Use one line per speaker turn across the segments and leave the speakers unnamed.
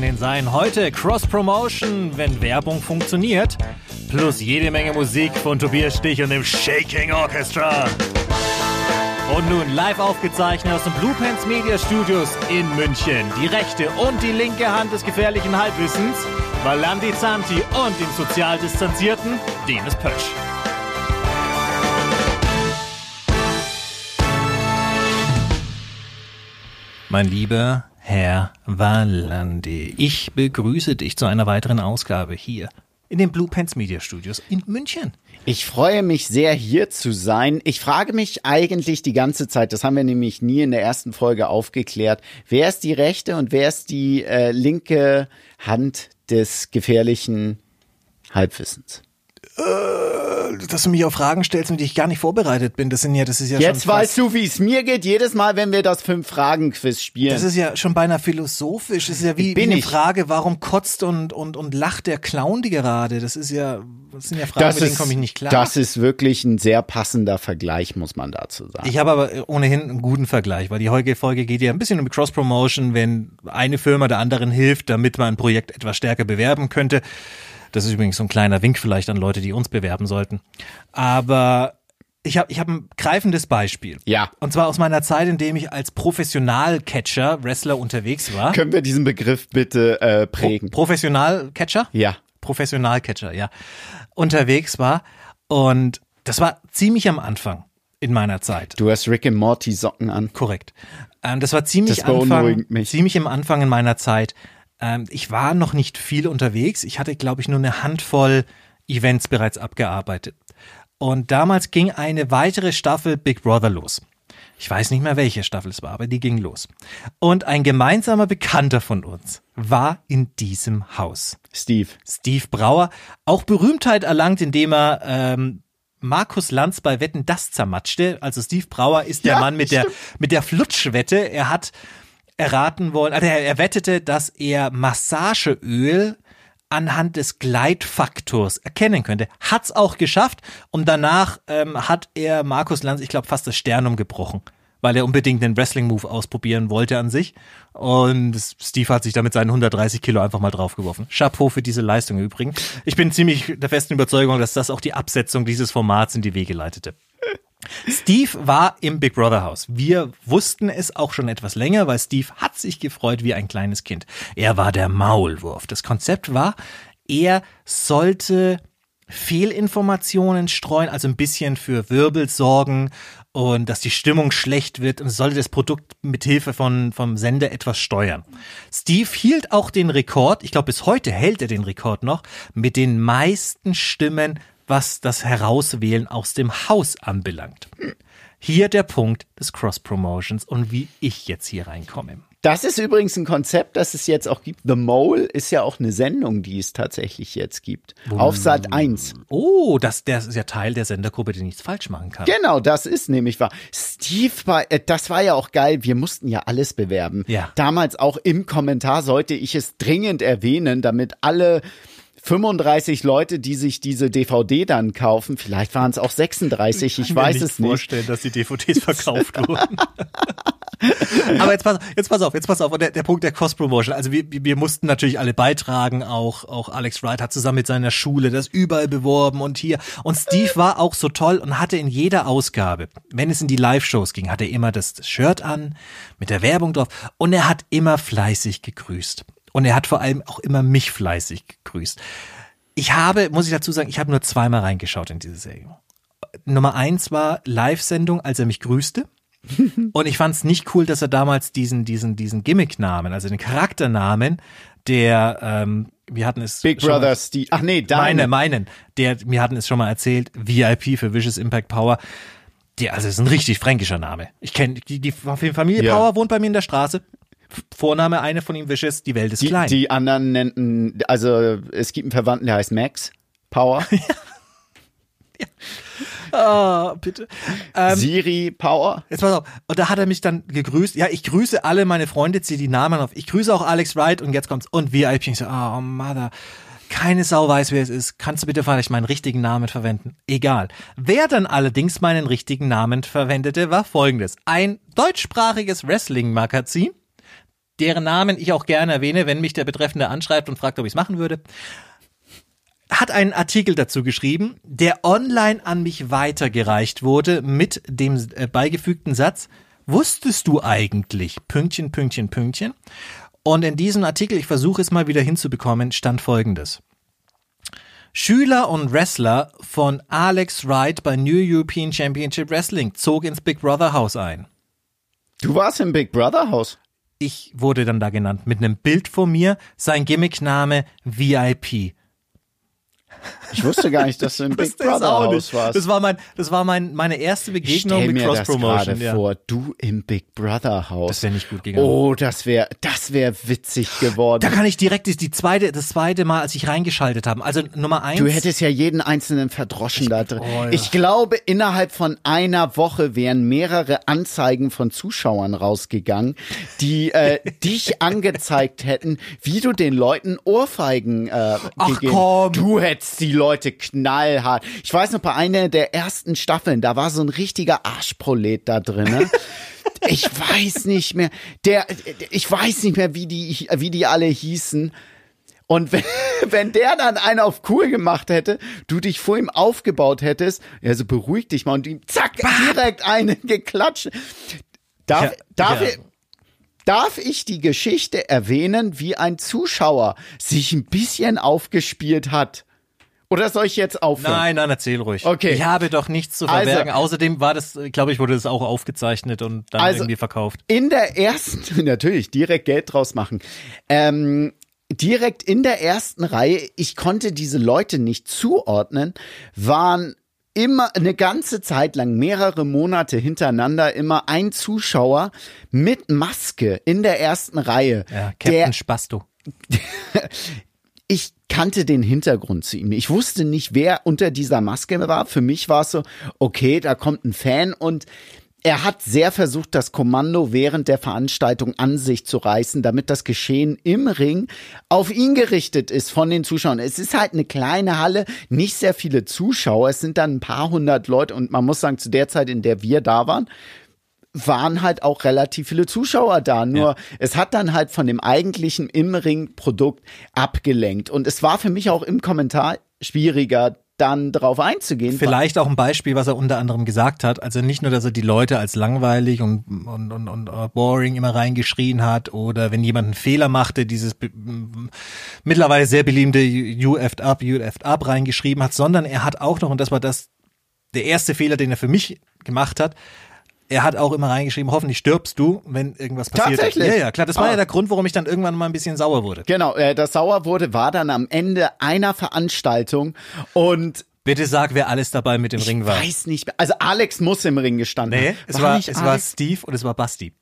zwischen den Seilen. Heute Cross-Promotion, wenn Werbung funktioniert. Plus jede Menge Musik von Tobias Stich und dem Shaking Orchestra. Und nun live aufgezeichnet aus den Blue Pants Media Studios in München. Die rechte und die linke Hand des gefährlichen Halbwissens. Valandi Zanti und dem sozial distanzierten Denis Pötsch. Mein lieber Herr Valandi, ich begrüße dich zu einer weiteren Ausgabe hier in den Blue Pants Media Studios in München.
Ich freue mich sehr, hier zu sein. Ich frage mich eigentlich die ganze Zeit, das haben wir nämlich nie in der ersten Folge aufgeklärt, wer ist die rechte und wer ist die äh, linke Hand des gefährlichen Halbwissens?
Äh, dass du mich auf Fragen stellst, mit die ich gar nicht vorbereitet bin. Das sind ja, das ist ja
Jetzt
schon
weißt du, wie es mir geht, jedes Mal, wenn wir das Fünf-Fragen-Quiz spielen.
Das ist ja schon beinahe philosophisch. Das ist ja wie, wie eine
ich.
Frage, warum kotzt und, und, und lacht der Clown die gerade? Das ist ja, das sind ja Fragen,
das
mit denen
ist,
komme ich nicht klar.
das ist wirklich ein sehr passender Vergleich, muss man dazu sagen.
Ich habe aber ohnehin einen guten Vergleich, weil die heutige Folge geht ja ein bisschen um Cross-Promotion, wenn eine Firma der anderen hilft, damit man ein Projekt etwas stärker bewerben könnte. Das ist übrigens so ein kleiner Wink vielleicht an Leute, die uns bewerben sollten. Aber ich habe ich hab ein greifendes Beispiel.
Ja.
Und zwar aus meiner Zeit, in dem ich als Professional-Catcher, Wrestler unterwegs war.
Können wir diesen Begriff bitte äh, prägen?
Professional-Catcher?
ja.
Professional-Catcher, ja. Unterwegs war. Und das war ziemlich am Anfang in meiner Zeit.
Du hast Rick and Morty Socken an.
Korrekt. Ähm, das war ziemlich
Das
Anfang,
mich.
ziemlich im Anfang in meiner Zeit. Ähm, ich war noch nicht viel unterwegs. Ich hatte, glaube ich, nur eine Handvoll Events bereits abgearbeitet. Und damals ging eine weitere Staffel Big Brother los. Ich weiß nicht mehr, welche Staffel es war, aber die ging los. Und ein gemeinsamer Bekannter von uns war in diesem Haus.
Steve.
Steve Brauer, auch Berühmtheit erlangt, indem er ähm, Markus Lanz bei Wetten das zermatschte. Also Steve Brauer ist der
Ja,
Mann mit der, mit der Flutschwette. Er hat erraten wollen, also er, wettete, dass er Massageöl anhand des Gleitfaktors erkennen könnte. Hat's auch geschafft und danach ähm, hat er Markus Lanz, ich glaube, fast das Sternum gebrochen, weil er unbedingt den Wrestling-Move ausprobieren wollte an sich. Und Steve hat sich damit seinen 130 Kilo einfach mal draufgeworfen. Chapeau für diese Leistung im Übrigen. Ich bin ziemlich der festen Überzeugung, dass das auch die Absetzung dieses Formats in die Wege leitete. Steve war im Big Brother Haus. Wir wussten es auch schon etwas länger, weil Steve hat sich gefreut wie ein kleines Kind. Er war der Maulwurf. Das Konzept war, er sollte Fehlinformationen streuen, also ein bisschen für Wirbel sorgen und dass die Stimmung schlecht wird und sollte das Produkt mit Hilfe von vom Sender etwas steuern. Steve hielt auch den Rekord, ich glaube bis heute hält er den Rekord noch, mit den meisten Stimmen, was das Herauswählen aus dem Haus anbelangt. Hier der Punkt des Cross-Promotions und wie ich jetzt hier reinkomme.
Das ist übrigens ein Konzept, das es jetzt auch gibt. The Mole ist ja auch eine Sendung, die es tatsächlich jetzt gibt. Auf Sat 1.
Oh, das, das ist ja Teil der Sendergruppe, die nichts falsch machen kann.
Genau, das ist nämlich wahr. Steve war, äh, das war ja auch geil. Wir mussten ja alles bewerben.
Ja.
Damals auch im Kommentar sollte ich es dringend erwähnen, damit alle 35 Leute, die sich diese DVD dann kaufen, vielleicht waren es auch 36, ich,
kann mir
weiß
nicht
es nicht.
vorstellen, dass die DVDs verkauft wurden. Aber jetzt pass, jetzt pass auf, jetzt pass auf. Und der, der Punkt der Cross-Promotion. Also wir, wir mussten natürlich alle beitragen. Auch, auch Alex Wright hat zusammen mit seiner Schule das überall beworben und hier. Und Steve war auch so toll und hatte in jeder Ausgabe, wenn es in die Live-Shows ging, hat er immer das Shirt an, mit der Werbung drauf. Und er hat immer fleißig gegrüßt. Und er hat vor allem auch immer mich fleißig gegrüßt. Ich habe, muss ich dazu sagen, ich habe nur zweimal reingeschaut in diese Serie. Nummer eins war Live-Sendung, als er mich grüßte. Und ich fand es nicht cool, dass er damals diesen, diesen, diesen Gimmick-Namen, also den Charakternamen, der, ähm, wir hatten es.
Big Brother Steve. Ach nee,
Meine,
deine.
meinen. Der, wir hatten es schon mal erzählt, VIP für Vicious Impact Power. Der, also ist ein richtig fränkischer Name. Ich kenne die, die Familie
Ja.
Power wohnt bei mir in der Straße. Vorname eine von ihm Vicious, die Welt ist
Die,
klein.
die anderen nannten, also es gibt einen Verwandten, der heißt Max Power,
Ah, bitte. Ähm,
Siri Power.
Jetzt pass auf. Und da hat er mich dann gegrüßt. Ja, ich grüße alle meine Freunde, ziehe die Namen auf. Ich grüße auch Alex Wright und jetzt kommt's. Und VIP. Ich so, oh, Mother. Keine Sau weiß, wer es ist. Kannst du bitte vielleicht meinen richtigen Namen verwenden? Egal. Wer dann allerdings meinen richtigen Namen verwendete, war folgendes. Ein deutschsprachiges Wrestling-Magazin, deren Namen ich auch gerne erwähne, wenn mich der Betreffende anschreibt und fragt, ob ich es machen würde, hat einen Artikel dazu geschrieben, der online an mich weitergereicht wurde mit dem äh, beigefügten Satz, wusstest du eigentlich, Pünktchen, Pünktchen, Pünktchen. Und in diesem Artikel, ich versuche es mal wieder hinzubekommen, stand folgendes. Schüler und Wrestler von Alex Wright bei New European Championship Wrestling zog ins Big Brother Haus ein.
Du warst im Big Brother Haus.
Ich wurde dann da genannt mit einem Bild von mir, sein Gimmickname VIP.
Ich wusste gar nicht, dass du im Big Brother Haus warst.
Das war mein, das war mein, meine erste Begegnung mit Cross Promotion.
Ja. vor, du im Big Brother Haus.
Das wäre nicht gut gegangen.
Oh, das wäre, das wäre witzig geworden.
Da kann ich direkt die, die zweite, das zweite Mal, als ich reingeschaltet habe. Also Nummer eins.
Du hättest ja jeden einzelnen verdroschen da drin. Oh, ja. Ich glaube, innerhalb von einer Woche wären mehrere Anzeigen von Zuschauern rausgegangen, die äh, dich angezeigt hätten, wie du den Leuten Ohrfeigen äh,
Ach, gegeben. Komm.
Du hättest die Leute knallhart. Ich weiß noch, bei einer der ersten Staffeln, da war so ein richtiger Arschprolet da drin. Ne? Ich weiß nicht mehr. Der, ich weiß nicht mehr, wie die, wie die alle hießen. Und wenn, wenn der dann einen auf cool gemacht hätte, du dich vor ihm aufgebaut hättest, ja, so beruhig dich mal und ihm zack, direkt einen geklatscht. Darf, ja, darf, ja. Darf ich die Geschichte erwähnen, wie ein Zuschauer sich ein bisschen aufgespielt hat? Oder soll ich jetzt aufhören?
Nein, nein, erzähl ruhig.
Okay.
Ich habe doch nichts zu verbergen. Also, Außerdem war das, glaube ich, wurde das auch aufgezeichnet und dann also irgendwie verkauft.
In der ersten, natürlich, direkt Geld draus machen. Ähm, direkt in der ersten Reihe, ich konnte diese Leute nicht zuordnen, waren immer eine ganze Zeit lang, mehrere Monate hintereinander, immer ein Zuschauer mit Maske in der ersten Reihe.
Ja, Captain der, Spasto.
ich kannte den Hintergrund zu ihm. Ich wusste nicht, wer unter dieser Maske war. Für mich war es so, okay, da kommt ein Fan und er hat sehr versucht, das Kommando während der Veranstaltung an sich zu reißen, damit das Geschehen im Ring auf ihn gerichtet ist von den Zuschauern. Es ist halt eine kleine Halle, nicht sehr viele Zuschauer, es sind dann ein paar hundert Leute und man muss sagen, zu der Zeit, in der wir da waren, waren halt auch relativ viele Zuschauer da. Nur ja. es hat dann halt von dem eigentlichen im Ring Produkt abgelenkt. Und es war für mich auch im Kommentar schwieriger, dann darauf einzugehen.
Vielleicht auch ein Beispiel, was er unter anderem gesagt hat. Also nicht nur, dass er die Leute als langweilig und, und, und, und uh, boring immer reingeschrien hat oder wenn jemand einen Fehler machte, dieses mittlerweile sehr beliebte You effed up, you effed up reingeschrieben hat, sondern er hat auch noch, und das war das, der erste Fehler, den er für mich gemacht hat, er hat auch immer reingeschrieben, hoffentlich stirbst du, wenn irgendwas passiert.
Tatsächlich?
Ja, ja, klar. Das war ah. ja der Grund, warum ich dann irgendwann mal ein bisschen sauer wurde.
Genau, äh, das sauer wurde, war dann am Ende einer Veranstaltung und
Bitte sag, wer alles dabei mit dem
ich
Ring war.
Ich weiß nicht mehr. Also Alex muss im Ring gestanden
Nee, es war, war es war Steve und es war Basti.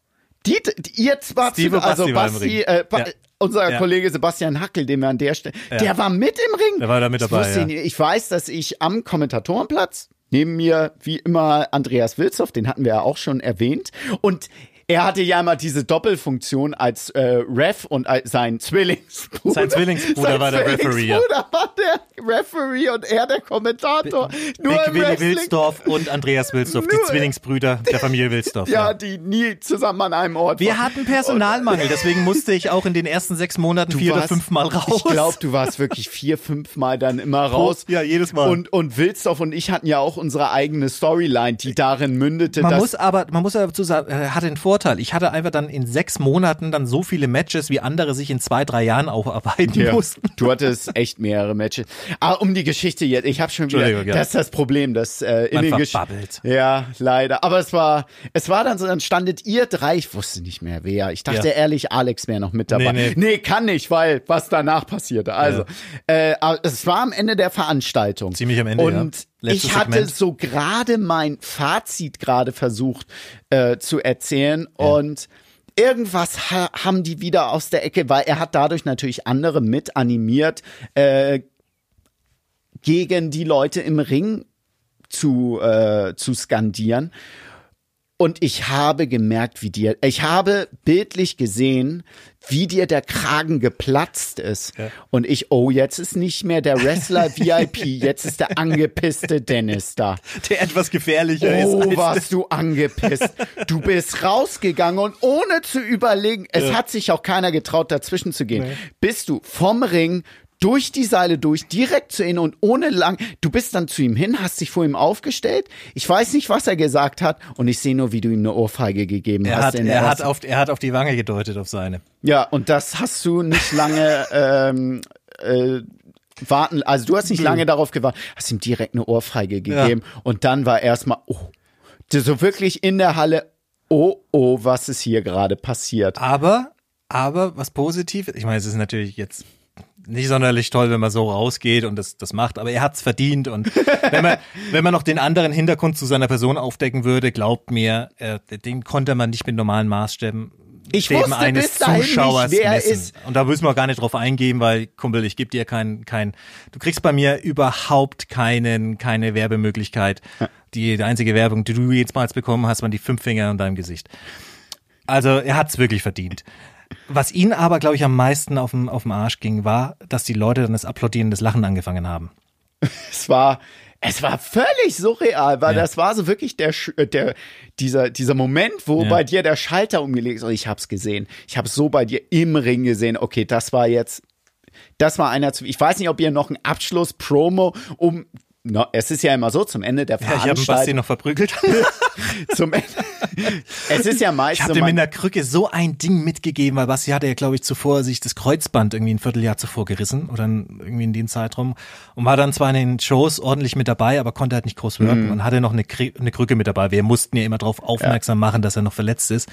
Die, die ihr zwar
Steve zu,
also
Basti,
äh, ba ja. unser ja. Kollege Sebastian Hackel, den wir an der Stelle, ja. der war mit im Ring.
Der war da mit dabei.
Ich, ja. ich weiß, dass ich am Kommentatorenplatz Neben mir, wie immer, Andreas Wilzow, den hatten wir ja auch schon erwähnt. Und er hatte ja immer diese Doppelfunktion als äh, Ref und als sein Zwillingsbruder.
Sein Zwillingsbruder sein war der Referee. Sein
Zwillingsbruder war der Referee und er der Kommentator.
Nur Big Willi Wilsdorf und Andreas Wilsdorf, die Zwillingsbrüder der Familie Wilsdorf.
Ja, ja, die nie zusammen an einem Ort
Wir waren. hatten Personalmangel, deswegen musste ich auch in den ersten sechs Monaten du vier warst, oder fünf Mal raus.
Ich glaube, du warst wirklich vier, fünf Mal dann immer raus.
Ja, jedes Mal.
Und, und Wilsdorf und ich hatten ja auch unsere eigene Storyline, die darin mündete.
Man muss aber, man muss aber dazu sagen, er hatte den Vorteil, Vorteil. Ich hatte einfach dann in sechs Monaten dann so viele Matches, wie andere sich in zwei, drei Jahren aufarbeiten ja. mussten.
Du hattest echt mehrere Matches. Ah, um die Geschichte jetzt. Ich habe schon wieder. Ja. Das ist das Problem, dass äh, in den
verbabbelt.
Ja, leider. Aber es war, es war dann so, dann standet ihr drei. Ich wusste nicht mehr wer. Ich dachte ja. ehrlich, Alex wäre noch mit dabei. Nee, nee. nee, kann nicht, weil was danach passierte. Also, äh, es war am Ende der Veranstaltung.
Ziemlich am Ende.
Und ich hatte Segment. so gerade mein Fazit gerade versucht äh, zu erzählen ja. und irgendwas ha haben die wieder aus der Ecke, weil er hat dadurch natürlich andere mit animiert, äh, gegen die Leute im Ring zu, äh, zu skandieren. Und ich habe gemerkt, wie dir, ich habe bildlich gesehen, wie dir der Kragen geplatzt ist.
Ja.
Und ich, oh, jetzt ist nicht mehr der Wrestler VIP, jetzt ist der angepisste Dennis da.
Der etwas gefährlicher
Oh,
ist. als
warst du angepisst. Du bist rausgegangen und ohne zu überlegen, es hat sich auch keiner getraut, dazwischen zu gehen. Bist du vom Ring durch die Seile durch, direkt zu ihm und ohne lang. Du bist dann zu ihm hin, hast dich vor ihm aufgestellt. Ich weiß nicht, was er gesagt hat und ich sehe nur, wie du ihm eine Ohrfeige gegeben
Er
hast.
hat, er, hat auf, er hat auf die Wange gedeutet, auf seine.
ja, und das hast du nicht lange ähm, äh, warten. Also du hast nicht lange darauf gewartet, hast ihm direkt eine Ohrfeige gegeben und dann war erstmal, oh, so wirklich in der Halle, oh, oh, was ist hier gerade passiert?
Aber, aber was Positives, ich meine, es ist natürlich jetzt nicht sonderlich toll, wenn man so rausgeht und das, das macht, aber er hat's verdient und wenn man, wenn man noch den anderen Hintergrund zu seiner Person aufdecken würde, glaubt mir, äh, den konnte man nicht mit normalen Maßstäben
Ich wusste
eines
bis dahin nicht,
Zuschauers
wer
messen.
ist.
Und da müssen wir auch gar nicht drauf eingehen, weil, Kumpel, ich gebe dir kein, kein, du kriegst bei mir überhaupt keinen, keine Werbemöglichkeit. Die, die einzige Werbung, die du jetzt mal bekommen hast, waren die fünf Finger in deinem Gesicht. Also er hat's wirklich verdient. Was ihn aber, glaube ich, am meisten auf dem, auf dem Arsch ging, war, dass die Leute dann das Applaudieren, das Lachen angefangen haben.
Es war, es war völlig surreal, weil
Ja.
das war so wirklich der, äh, der, dieser, dieser Moment, wo
Ja.
bei dir der Schalter umgelegt ist. Und ich hab's gesehen. Ich hab's so bei dir im Ring gesehen. Okay, das war jetzt, das war einer zu, ich weiß nicht, ob ihr noch einen Abschluss, Promo, um, no, es ist ja immer so, zum Ende der
Ja, ich habe Basti
Veranstaltung,
noch verprügelt.
zum Ende, es ist ja meist
Ich habe
so,
dem in der Krücke so ein Ding mitgegeben, weil Basti hatte ja, glaube ich, zuvor sich das Kreuzband irgendwie ein Vierteljahr zuvor gerissen oder irgendwie in dem Zeitraum und war dann zwar in den Shows ordentlich mit dabei, aber konnte halt nicht groß wirken
Mhm.
und hatte noch eine, Krücke mit dabei. Wir mussten ja immer darauf aufmerksam machen, dass er noch verletzt ist.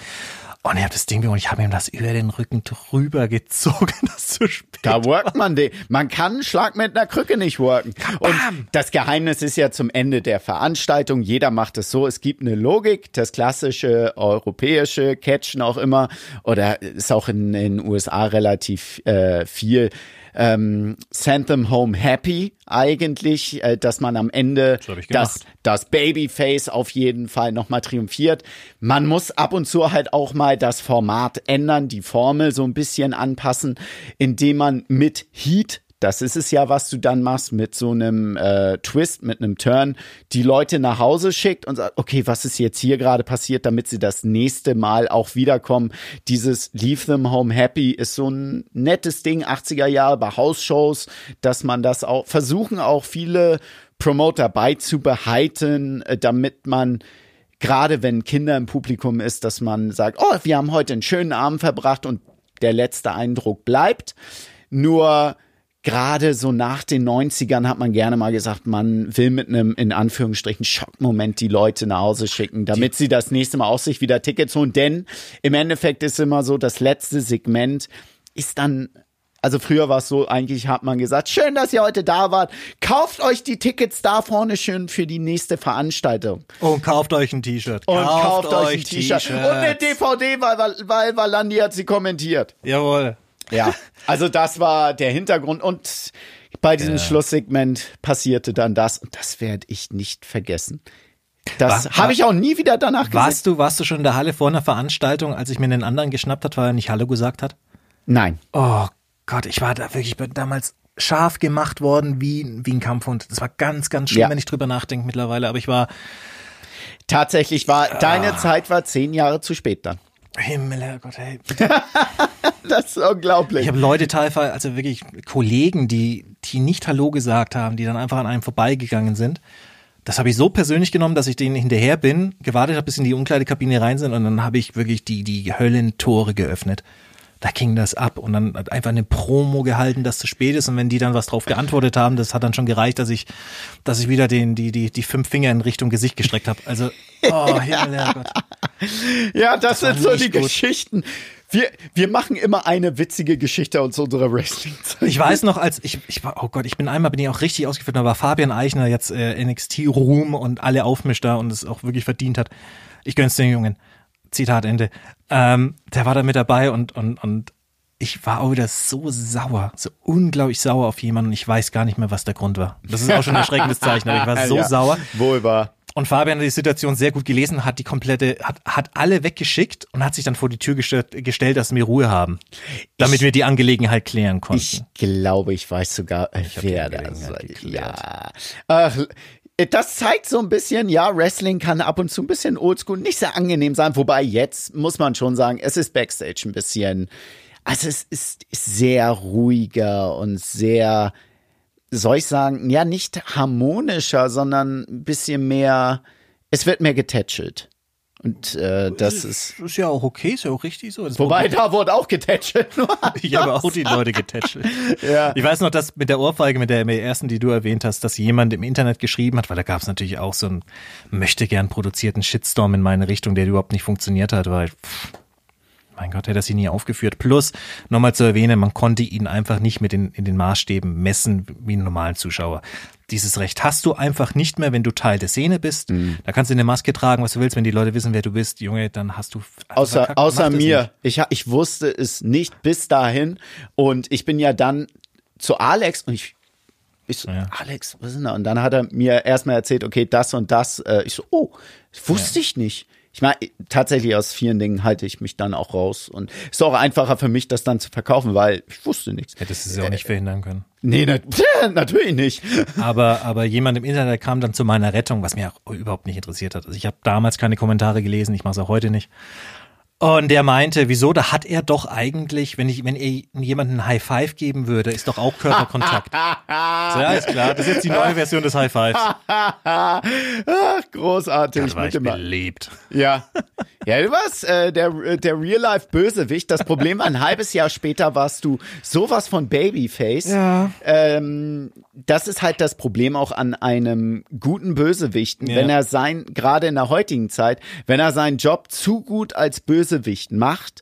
Und ich habe das Ding und ich habe ihm das über den Rücken drüber gezogen, das zu spät.
Da workt man den. Man kann Schlag mit einer Krücke nicht worken. Und das Geheimnis ist ja zum Ende der Veranstaltung. Jeder macht es so. Es gibt eine Logik, das klassische europäische Catchen auch immer. Oder ist auch in in den USA relativ äh, viel. Ähm, send them home happy eigentlich, äh, dass man am Ende das,
gemacht.
das Babyface auf jeden Fall nochmal triumphiert. Man muss ab und zu halt auch mal das Format ändern, die Formel so ein bisschen anpassen, indem man mit Heat das ist es ja, was du dann machst mit so einem äh, Twist, mit einem Turn, die Leute nach Hause schickt und sagt, okay, was ist jetzt hier gerade passiert, damit sie das nächste Mal auch wiederkommen. Dieses Leave them home happy ist so ein nettes Ding, 80er Jahre bei Hausshows, dass man das auch, versuchen auch viele Promoter beizubehalten, äh, damit man gerade wenn Kinder im Publikum ist, dass man sagt, oh, wir haben heute einen schönen Abend verbracht und der letzte Eindruck bleibt. Nur gerade so nach den 90ern hat man gerne mal gesagt, man will mit einem, in Anführungsstrichen, Schockmoment die Leute nach Hause schicken, damit sie das nächste Mal auch sich wieder Tickets holen. Denn im Endeffekt ist immer so, das letzte Segment ist dann also früher war es so, eigentlich hat man gesagt, schön, dass ihr heute da wart. Kauft euch die Tickets da vorne schön für die nächste Veranstaltung.
Und kauft euch ein T-Shirt.
Und kauft, euch ein T-Shirt. Und eine DVD, weil, weil, weil Valandi hat sie kommentiert.
Jawohl.
Ja, also das war der Hintergrund. Und bei diesem Schlusssegment passierte dann das. Und das werde ich nicht vergessen. Das habe ich auch nie wieder danach gesehen.
Warst du, warst du schon in der Halle vor einer Veranstaltung, als ich mir einen anderen geschnappt hat, weil er nicht Hallo gesagt hat?
Nein.
Oh Gott, ich war da wirklich ich bin damals scharf gemacht worden wie, wie ein Kampfhund. Das war ganz, ganz schlimm,
Ja.
wenn ich drüber nachdenke mittlerweile. Aber ich war,
Tatsächlich war, deine Zeit war zehn Jahre zu spät dann.
Himmel, Herrgott, hey.
Das ist unglaublich.
Ich habe Leute teilweise, also wirklich Kollegen, die, die nicht Hallo gesagt haben, die dann einfach an einem vorbeigegangen sind. Das habe ich so persönlich genommen, dass ich denen hinterher bin, gewartet habe, bis in die Umkleidekabine rein sind und dann habe ich wirklich die, die Höllentore geöffnet. Da ging das ab und dann hat einfach eine Promo gehalten, dass zu spät ist und wenn die dann was drauf geantwortet haben, das hat dann schon gereicht, dass ich, dass ich wieder den, die, die, die fünf Finger in Richtung Gesicht gestreckt habe. Also, oh, Himmel, Herrgott.
Ja, das,
war
sind so die
gut.
Geschichten. Wir, wir machen immer eine witzige Geschichte aus unserer Wrestling-Zeit.
Ich weiß noch, als ich, ich war, oh Gott, ich bin einmal, bin ich auch richtig ausgeführt, da war Fabian Eichner jetzt äh, NXT Ruhm und alle aufmischt da und es auch wirklich verdient hat. Ich gönn's den Jungen. Zitat Ende. Ähm, der war da mit dabei und, und, und ich war auch wieder so sauer, so unglaublich sauer auf jemanden und ich weiß gar nicht mehr, was der Grund war. Das ist auch schon ein erschreckendes Zeichen, aber ich war so
Ja,
sauer.
Wohl wahr.
Und Fabian hat die Situation sehr gut gelesen, hat die komplette, hat, hat alle weggeschickt und hat sich dann vor die Tür gestellt, gestellt dass wir Ruhe haben. Damit
Ich-
wir die Angelegenheit klären konnten.
Ich glaube, ich weiß sogar,
hab
wer das
geklärt.
Ja. Ach, das zeigt so ein bisschen, ja, Wrestling kann ab und zu ein bisschen oldschool, nicht sehr angenehm sein. Wobei jetzt muss man schon sagen, es ist Backstage ein bisschen, also es ist sehr ruhiger und sehr, soll ich sagen, ja, nicht harmonischer, sondern ein bisschen mehr, es wird mehr getätschelt. Und äh, das ist.
Das ist ja auch okay, ist ja auch richtig so. Das
Wobei, da wurde auch getätschelt.
Ich habe auch die Leute getätschelt.
Ja.
Ich weiß noch, dass mit der Ohrfeige, mit der der ersten, die du erwähnt hast, dass jemand im Internet geschrieben hat, weil da gab es natürlich auch so einen möchte gern produzierten Shitstorm in meine Richtung, der überhaupt nicht funktioniert hat, weil pff, mein Gott, hätte er sie nie aufgeführt. Plus, nochmal zu erwähnen, man konnte ihn einfach nicht mit den, in den Maßstäben messen wie einen normalen Zuschauer. Dieses Recht hast du einfach nicht mehr, wenn du Teil der Szene bist.
Mhm.
Da kannst du eine Maske tragen, was du willst. Wenn die Leute wissen, wer du bist, Junge, dann hast du
Außer,
verkackt.
außer mir. Ich, ich wusste es nicht bis dahin. Und ich bin ja dann zu Alex und ich, ich so,
Ja.
Alex, was ist denn da? Und dann hat er mir erstmal erzählt, okay, das und das. Äh, Ich so, oh, wusste ich nicht. Ich meine, tatsächlich aus vielen Dingen halte ich mich dann auch raus. Und es ist auch einfacher für mich, das dann zu verkaufen, weil ich wusste nichts.
Hättest du sie auch nicht verhindern können.
Nee, nat natürlich nicht.
Aber, aber jemand im Internet kam dann zu meiner Rettung, was mir auch überhaupt nicht interessiert hat. Also ich habe damals keine Kommentare gelesen, ich mache es auch heute nicht. Und der meinte, wieso, da hat er doch eigentlich, wenn ich, wenn er jemanden ein High Five geben würde, ist doch auch Körperkontakt. so, ja, ist klar, das ist jetzt die neue Version des High Fives.
Ach, großartig.
Das war ich belebt.
Ja. Ja, du warst äh, der, der Real-Life-Bösewicht. Das Problem, ein halbes Jahr später warst du sowas von Babyface.
Ja.
Ähm, das ist halt das Problem auch an einem guten Bösewichten,
Ja.
wenn er sein, gerade in der heutigen Zeit, wenn er seinen Job zu gut als Bösewicht macht,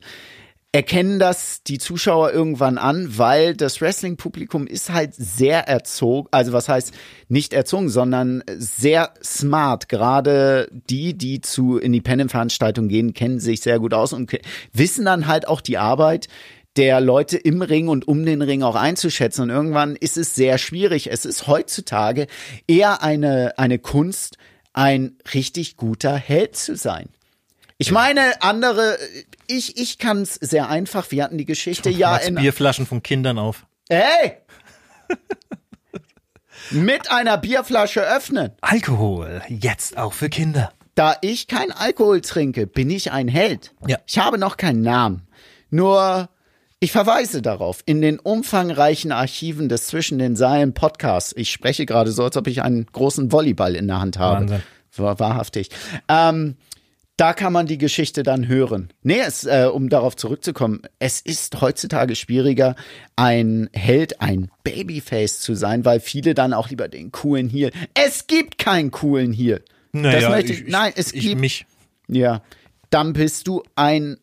erkennen das die Zuschauer irgendwann an, weil das Wrestling-Publikum ist halt sehr erzogen, also was heißt nicht erzogen, sondern sehr smart. Gerade die, die zu Independent-Veranstaltungen gehen, kennen sich sehr gut aus und wissen dann halt auch die Arbeit der Leute im Ring und um den Ring auch einzuschätzen. Und irgendwann ist es sehr schwierig. Es ist heutzutage eher eine, eine Kunst, ein richtig guter Held zu sein. Ich meine, andere, ich, ich kann es sehr einfach. Wir hatten die Geschichte ja
Machst
in.
Bierflaschen von Kindern auf.
Hey! Mit einer Bierflasche öffnen.
Alkohol, jetzt auch für Kinder.
Da ich kein Alkohol trinke, bin ich ein Held.
Ja.
Ich habe noch keinen Namen. Nur, ich verweise darauf, in den umfangreichen Archiven des Zwischen den Seilen Podcasts, ich spreche gerade so, als ob ich einen großen Volleyball in der Hand habe.
Wahnsinn.
War wahrhaftig. Ähm, da kann man die Geschichte dann hören. Nee, es, äh, um darauf zurückzukommen, es ist heutzutage schwieriger, ein Held, ein Babyface zu sein, weil viele dann auch lieber den coolen Heel. Es gibt keinen coolen Heel. das möchte ich, nein, es
ich
gibt
mich.
ja, dann bist du ein,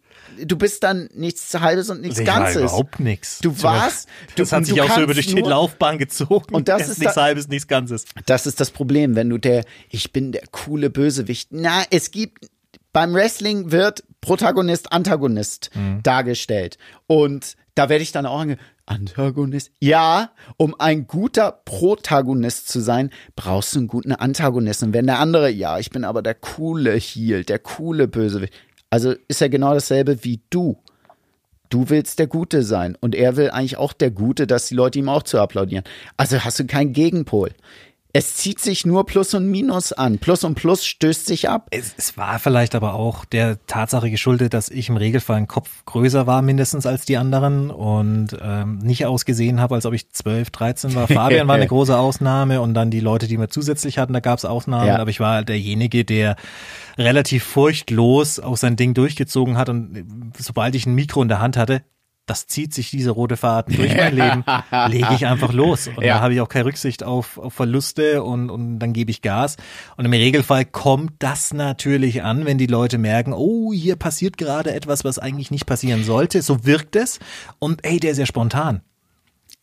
du bist dann nichts Halbes und nichts
Ich war
Ganzes.
überhaupt nichts.
Du warst-
Das
du-
hat sich
du
auch so über durch die
nur-
Laufbahn gezogen.
Und das
Erst
ist
nichts
da-
halbes, nichts Ganzes.
Das ist das Problem, wenn du der, ich bin der coole Bösewicht. Na, es gibt, beim Wrestling wird Protagonist, Antagonist
Mhm.
dargestellt. Und da werde ich dann auch ange, Antagonist. Ja, um ein guter Protagonist zu sein, brauchst du einen guten Antagonisten. Und wenn der andere, ja, ich bin aber der coole Heel, der coole Bösewicht. Also ist er genau dasselbe wie du. Du willst der Gute sein und er will eigentlich auch der Gute, dass die Leute ihm auch zu applaudieren. Also hast du keinen Gegenpol. Es zieht sich nur Plus und Minus an. Plus und Plus stößt sich ab.
Es, es war vielleicht aber auch der Tatsache geschuldet, dass ich im Regelfall ein Kopf größer war mindestens als die anderen und ähm, nicht ausgesehen habe, als ob ich 12, 13 war. Fabian war eine große Ausnahme und dann die Leute, die wir zusätzlich hatten, da gab es Ausnahmen,
Ja.
aber ich war derjenige, der relativ furchtlos auch sein Ding durchgezogen hat und äh, sobald ich ein Mikro in der Hand hatte, das zieht sich diese rote Faden durch mein Leben, lege ich einfach los. Und
Ja.
da habe ich auch keine Rücksicht auf, auf Verluste und, und dann gebe ich Gas. Und im Regelfall kommt das natürlich an, wenn die Leute merken, oh, hier passiert gerade etwas, was eigentlich nicht passieren sollte. So wirkt es. Und ey, der ist ja spontan.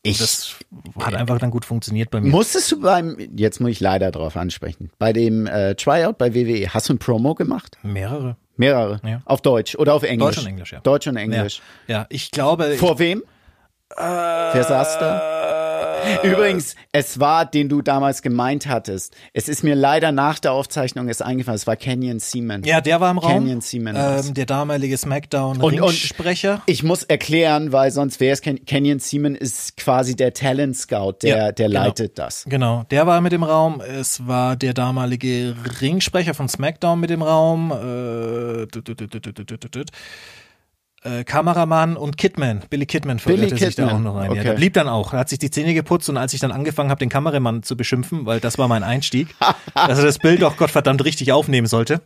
Ich
Das hat einfach dann gut funktioniert bei mir.
musstest du beim, jetzt muss ich leider drauf ansprechen, bei dem äh, Tryout bei WWE, hast du ein Promo gemacht?
Mehrere.
Mehrere.
Ja.
Auf Deutsch oder auf Englisch?
Deutsch und Englisch, ja.
Deutsch und
Ja,
Englisch.
ja ich glaube.
Vor wem? Wer saß da? Übrigens, es war, den du damals gemeint hattest. Es ist mir leider nach der Aufzeichnung ist eingefallen, es war Kenyon Seaman.
Ja, der war im Raum.
Kenyon Seaman
ähm, der damalige Smackdown
Und- und-. Ich muss erklären, weil sonst wäre es Ken Kenyon Seaman ist quasi der Talent Scout, der,
Ja,
der
genau.
leitet das.
Genau, der war mit im Raum. Es war der damalige Ringsprecher von SmackDown mit im Raum. Äh, Äh, Kameramann und Kidman, Billy Kidman
Billy
verirrte sich da
Kidman,
auch noch rein. Ja,
okay.
der blieb dann auch, er hat sich die Zähne geputzt und als ich dann angefangen habe, den Kameramann zu beschimpfen, weil das war mein Einstieg, dass er das Bild doch Gottverdammt richtig aufnehmen sollte,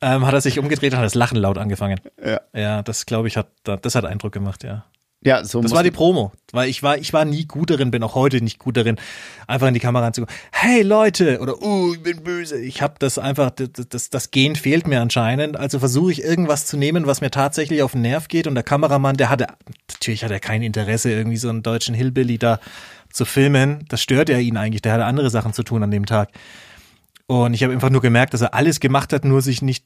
ähm, hat er sich umgedreht und hat das Lachen laut angefangen.
Ja.
Ja, das glaube ich hat, das hat Eindruck gemacht, ja.
Ja, so
Das war die Promo, weil ich war, ich war nie gut darin, bin auch heute nicht gut darin, einfach in die Kamera anzugucken. Hey Leute oder oh, ich bin böse. Ich habe das einfach, das, das, das Gen fehlt mir anscheinend. Also versuche ich irgendwas zu nehmen, was mir tatsächlich auf den Nerv geht. Und der Kameramann, der hatte, natürlich hat er kein Interesse, irgendwie so einen deutschen Hillbilly da zu filmen. Das stört ja ihn eigentlich. Der hatte andere Sachen zu tun an dem Tag. Und ich habe einfach nur gemerkt, dass er alles gemacht hat, nur sich nicht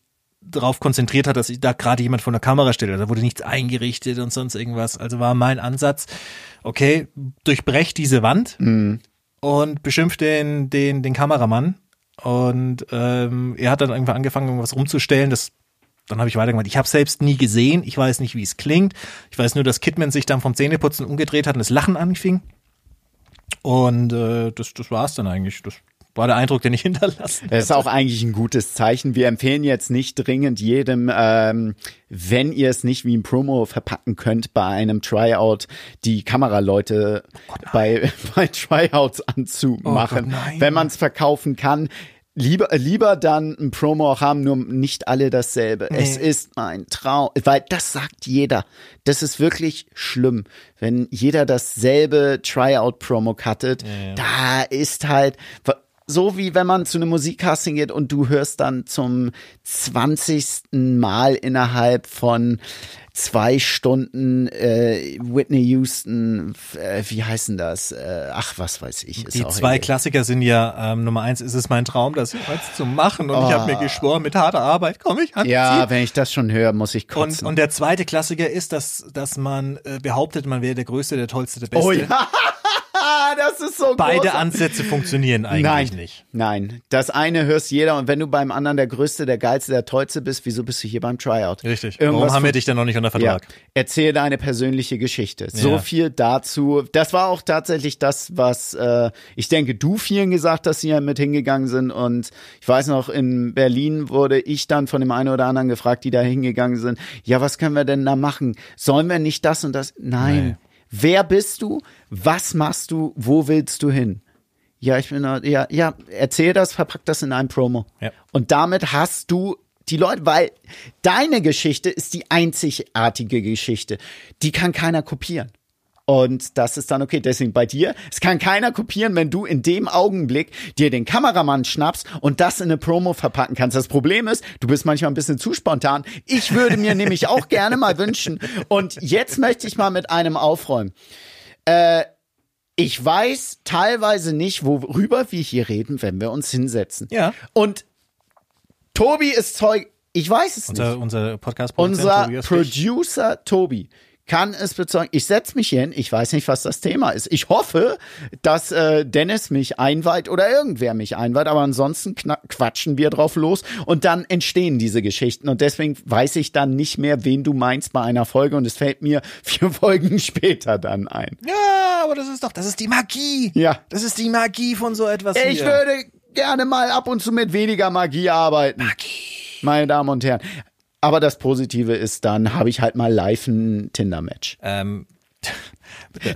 darauf konzentriert hat, dass da gerade jemand vor der Kamera steht. Da wurde nichts eingerichtet und sonst irgendwas. Also war mein Ansatz, okay, durchbrech diese Wand und beschimpft den, den, den Kameramann. Und ähm, er hat dann irgendwann angefangen, irgendwas rumzustellen. Das, dann habe ich weitergemacht. Ich habe selbst nie gesehen. Ich weiß nicht, wie es klingt. Ich weiß nur, dass Kidman sich dann vom Zähneputzen umgedreht hat und das Lachen anfing. Und äh, das, das war's dann eigentlich. Das war der Eindruck, den ich hinterlassen
Das ist auch eigentlich ein gutes Zeichen. Wir empfehlen jetzt nicht dringend jedem, ähm, wenn ihr es nicht wie ein Promo verpacken könnt, bei einem Tryout die Kameraleute bei, bei Tryouts anzumachen.
Oh Gott,
wenn man es verkaufen kann. Lieber, lieber dann ein Promo haben, nur nicht alle dasselbe. Es ist mein Traum, weil das sagt jeder. Das ist wirklich schlimm, wenn jeder dasselbe Tryout-Promo cuttet. Da ist halt, so wie wenn man zu einem Musikcasting geht und du hörst dann zum 20. Mal innerhalb von zwei Stunden äh, Whitney Houston, äh, wie heißen das? Äh, ach, was weiß ich.
Die zwei
egal.
Klassiker sind ja, ähm, Nummer eins ist es mein Traum, das jetzt zu machen. Und ich habe mir geschworen, mit harter Arbeit komme ich
Ah. Ja, wenn ich das schon höre, muss ich
Und,
kotzen.
und der zweite Klassiker ist, dass, dass man äh, behauptet, man wäre der Größte, der Tollste, der Beste.
oh ja, das ist so
Beide
großartig.
Ansätze funktionieren eigentlich
Nein,
nicht.
nein. Das eine hörst jeder und wenn du beim anderen der Größte, der Geilste, der Tollste bist, wieso bist du hier beim Tryout?
Richtig.
Irgendwas
Warum haben wir dich denn noch nicht unter
Ja,
Vertrag?
erzähl deine persönliche Geschichte. So
Ja.
viel dazu. Das war auch tatsächlich das, was äh, ich denke, du vielen gesagt hast, die ja mit hingegangen sind. Und ich weiß noch, in Berlin wurde ich dann von dem einen oder anderen gefragt, die da hingegangen sind, ja, was können wir denn da machen? Sollen wir nicht das und das? Nein.
Nee.
Wer bist du? Was machst du? Wo willst du hin? Ja, ich bin, ja, ja, erzähl das, verpack das in einem Promo.
Ja.
Und damit hast du die Leute, weil deine Geschichte ist die einzigartige Geschichte. Die kann keiner kopieren. Und das ist dann okay. Deswegen bei dir, es kann keiner kopieren, wenn du in dem Augenblick dir den Kameramann schnappst und das in eine Promo verpacken kannst. Das Problem ist, du bist manchmal ein bisschen zu spontan. Ich würde mir nämlich auch gerne mal wünschen. Und jetzt möchte ich mal mit einem aufräumen. Äh, ich weiß teilweise nicht, worüber wir hier reden, wenn wir uns hinsetzen.
Ja.
Und Tobi ist Zeug. Ich weiß es nicht.
Unser, unser podcast
Unser Producer Tobi kann es bezeugen. Ich setze mich hin. Ich weiß nicht, was das Thema ist. Ich hoffe, dass äh, Dennis mich einweiht oder irgendwer mich einweiht. Aber ansonsten quatschen wir drauf los und dann entstehen diese Geschichten. Und deswegen weiß ich dann nicht mehr, wen du meinst bei einer Folge. Und es fällt mir vier Folgen später dann ein.
Ja, aber das ist doch, das ist die Magie.
Ja.
Das ist die Magie von so etwas
Ich
hier.
würde gerne mal ab und zu mit weniger Magie arbeiten. Magie. Meine Damen und Herren. Aber das Positive ist, dann habe ich halt mal live ein Tinder-Match.
ähm,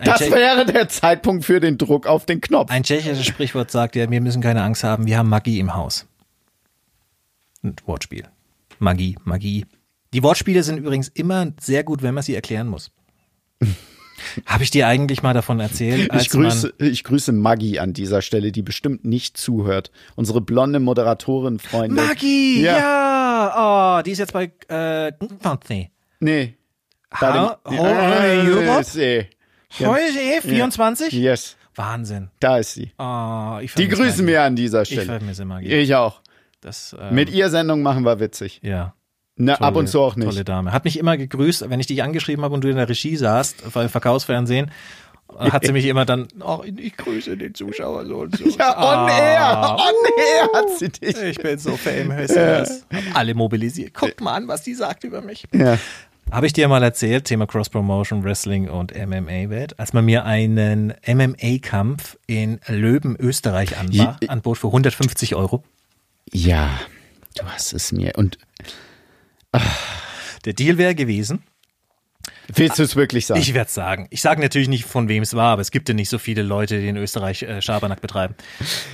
Das
Tschech,
wäre der Zeitpunkt für den Druck auf den Knopf.
ein tschechisches Sprichwort sagt ja, wir müssen keine Angst haben, wir haben Magie im Haus. Ein Wortspiel. Magie, Magie. Die Wortspiele sind übrigens immer sehr gut, wenn man sie erklären muss. Habe ich dir eigentlich mal davon erzählt?
Ich grüße, ich grüße Maggie an dieser Stelle, die bestimmt nicht zuhört. Unsere blonde Moderatorin, Freundin.
Maggie,
Ja.
ja. Oh, die ist jetzt bei äh.
Nee.
Ha-
Bei dem-
Ho- äh, Europe?
Ist sie. Ja.
Heute eh, 24?
Yes,
Wahnsinn.
da ist sie.
Oh, ich
Die grüßen
Maggie.
wir an dieser
Ich
Stelle.
vermisse Maggie.
Ich auch.
Das, ähm,
Mit ihr Sendung machen wir witzig.
Ja.
Ab
Tolle-
und zu auch nicht.
Tolle Dame. Hat mich immer gegrüßt, wenn ich dich angeschrieben habe und du in der Regie saßt, bei Verkaufsfernsehen. Hat sie mich immer dann, oh, ich grüße den Zuschauer so und so.
Ja, on air, on air hat sie dich.
Ich bin so famous. Ja. Alle mobilisiert. Guckt mal an, was die sagt über mich.
Ja.
Habe ich dir mal erzählt, Thema Cross-Promotion, Wrestling und MMA-Welt, als man mir einen MMA-Kampf in Löben, Österreich anbot für 150 Euro.
Ja, du hast es mir. Und
Der Deal wäre gewesen,
willst du es wirklich sagen?
ich werde sagen, ich sage natürlich nicht, von wem es war, aber es gibt ja nicht so viele Leute, die in Österreich äh, Schabernack betreiben.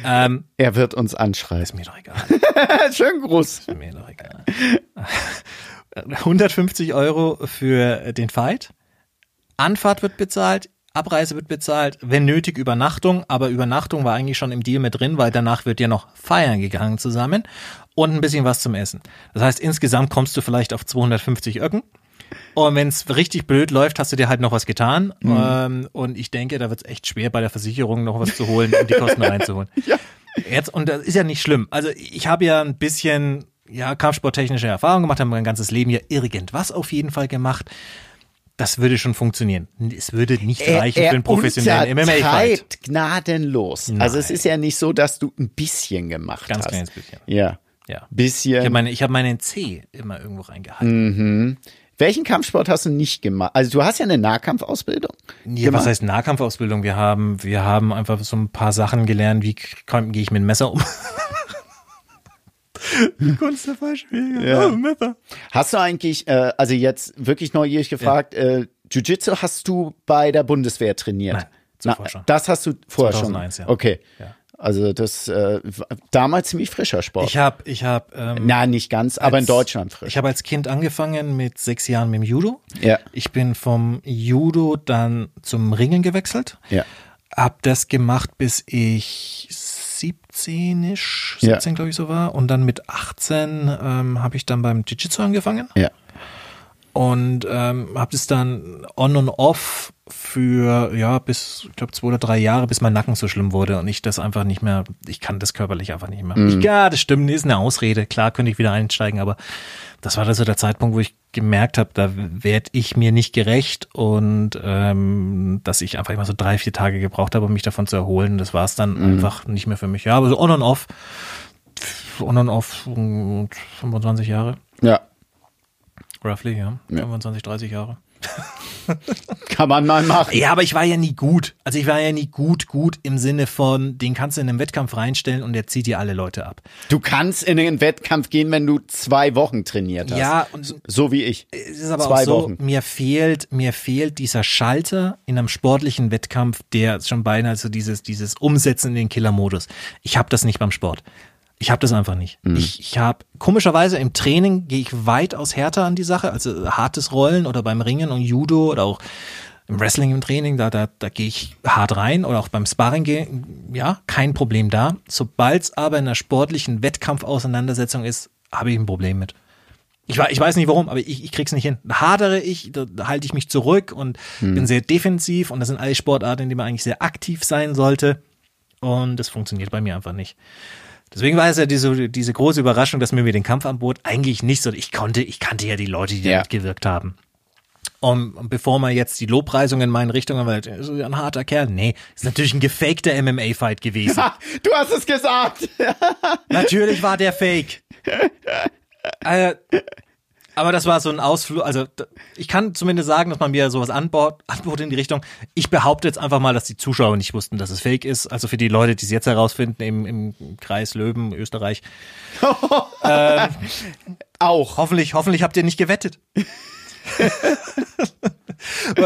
Ähm,
er wird uns anschreien.
ist mir doch egal.
Schön groß.
Ist mir doch egal. 150 Euro für den Fight. Anfahrt wird bezahlt, Abreise wird bezahlt, wenn nötig Übernachtung, aber Übernachtung war eigentlich schon im Deal mit drin, weil danach wird ja noch feiern gegangen zusammen und ein bisschen was zum Essen. Das heißt, insgesamt kommst du vielleicht auf 250 Öcken. Und wenn es richtig blöd läuft, hast du dir halt noch was getan. Ähm, und ich denke, da wird es echt schwer, bei der Versicherung noch was zu holen und die Kosten reinzuholen.
Ja.
Jetzt, und das ist ja nicht schlimm. Also ich habe ja ein bisschen ja, kampfsporttechnische Erfahrung gemacht, habe mein ganzes Leben ja irgendwas auf jeden Fall gemacht. Das würde schon funktionieren. Es würde nicht reichen für einen professionellen MMA-Fight.
gnadenlos. Also es
Nein.
ist ja nicht so, dass du ein bisschen gemacht
Ganz
hast.
kleines bisschen.
Ja.
Ja. Ich
Bisschen.
habe meine, ich hab meinen C immer irgendwo reingehalten.
Welchen Kampfsport hast du nicht gemacht? Also du hast ja eine Nahkampfausbildung.
Ja, was heißt Nahkampfausbildung? Wir haben, wir haben einfach so ein paar Sachen gelernt, wie gehe ich mit dem Messer um. Kunst der Fallschläge.
Ja.
Oh, Messer.
Hast du eigentlich, äh, also jetzt wirklich neugierig gefragt, äh, Jiu-Jitsu hast du bei der Bundeswehr trainiert?
Nein, zuvor schon.
Das hast du vorher
2001,
schon.
ja.
Okay.
Ja.
Also das äh, war damals ziemlich frischer Sport.
Ich habe, ich habe, ähm,
Na, nicht ganz, aber in
als-
Deutschland frisch.
ich habe als Kind angefangen mit sechs Jahren mit dem Judo.
Ja.
Ich bin vom Judo dann zum Ringen gewechselt.
Ja.
Hab das gemacht, bis ich 17-ish,
Ja.
17 glaube ich so war. Und dann mit 18 ähm, habe ich dann beim Jiu-Jitsu angefangen.
Ja.
Und ähm, habe das dann on und off für, ja, bis, ich glaube, zwei oder drei Jahre, bis mein Nacken so schlimm wurde und ich das einfach nicht mehr, ich kann das körperlich einfach nicht mehr. Ich, ja, das stimmt, ist eine Ausrede. Klar könnte ich wieder einsteigen, aber das war dann so der Zeitpunkt, wo ich gemerkt habe, da werde ich mir nicht gerecht und ähm, dass ich einfach immer so drei, vier Tage gebraucht habe, um mich davon zu erholen. Das war es dann einfach nicht mehr für mich. Ja, aber so on und off, on und off, mm, 25 Jahre,
Ja.
roughly, ja, 25, 30 Jahre.
Kann man mal machen.
Ja, aber ich war ja nie gut. Also ich war ja nie gut, gut im Sinne von, den kannst du in einem Wettkampf reinstellen und der zieht dir alle Leute ab.
Du kannst in den Wettkampf gehen, wenn du zwei Wochen trainiert hast.
Ja, und
So wie ich.
es ist aber
Zwei
auch so,
Wochen.
mir fehlt, mir fehlt dieser Schalter in einem sportlichen Wettkampf, der schon beinahe so dieses, dieses Umsetzen in den Killer-Modus. Ich habe das nicht beim Sport. Ich habe das einfach nicht.
Mhm.
Ich, ich habe komischerweise im Training gehe ich weitaus härter an die Sache, also hartes Rollen oder beim Ringen und Judo oder auch im Wrestling im Training, da, da, da gehe ich hart rein oder auch beim Sparring, gehe- ja, kein Problem da. Sobald es aber in einer sportlichen Wettkampfauseinandersetzung ist, habe ich ein Problem mit. Ich, ich weiß nicht warum, aber ich, ich krieg's nicht hin. Da hadere ich, da, da halte ich mich zurück und bin sehr defensiv und das sind alle Sportarten, in denen man eigentlich sehr aktiv sein sollte. Und das funktioniert bei mir einfach nicht. Deswegen war es ja diese, diese große Überraschung, dass mir mir den Kampf anbot, eigentlich nicht so. Ich konnte, ich kannte ja die Leute, die da
Ja.
mitgewirkt haben. Und bevor man jetzt die Lobpreisung in meine Richtung, weil ist ja ein harter Kerl. Nee, ist natürlich ein gefakter MMA-Fight gewesen.
Du hast es gesagt.
Natürlich war der Fake. äh, aber das war so ein Ausflug. Also ich kann zumindest sagen, dass man mir sowas anbaut, anbot in die Richtung. Ich behaupte jetzt einfach mal, dass die Zuschauer nicht wussten, dass es Fake ist. Also für die Leute, die es jetzt herausfinden im, im Kreis Löwen, Österreich.
Auch.
Hoffentlich, hoffentlich habt ihr nicht gewettet.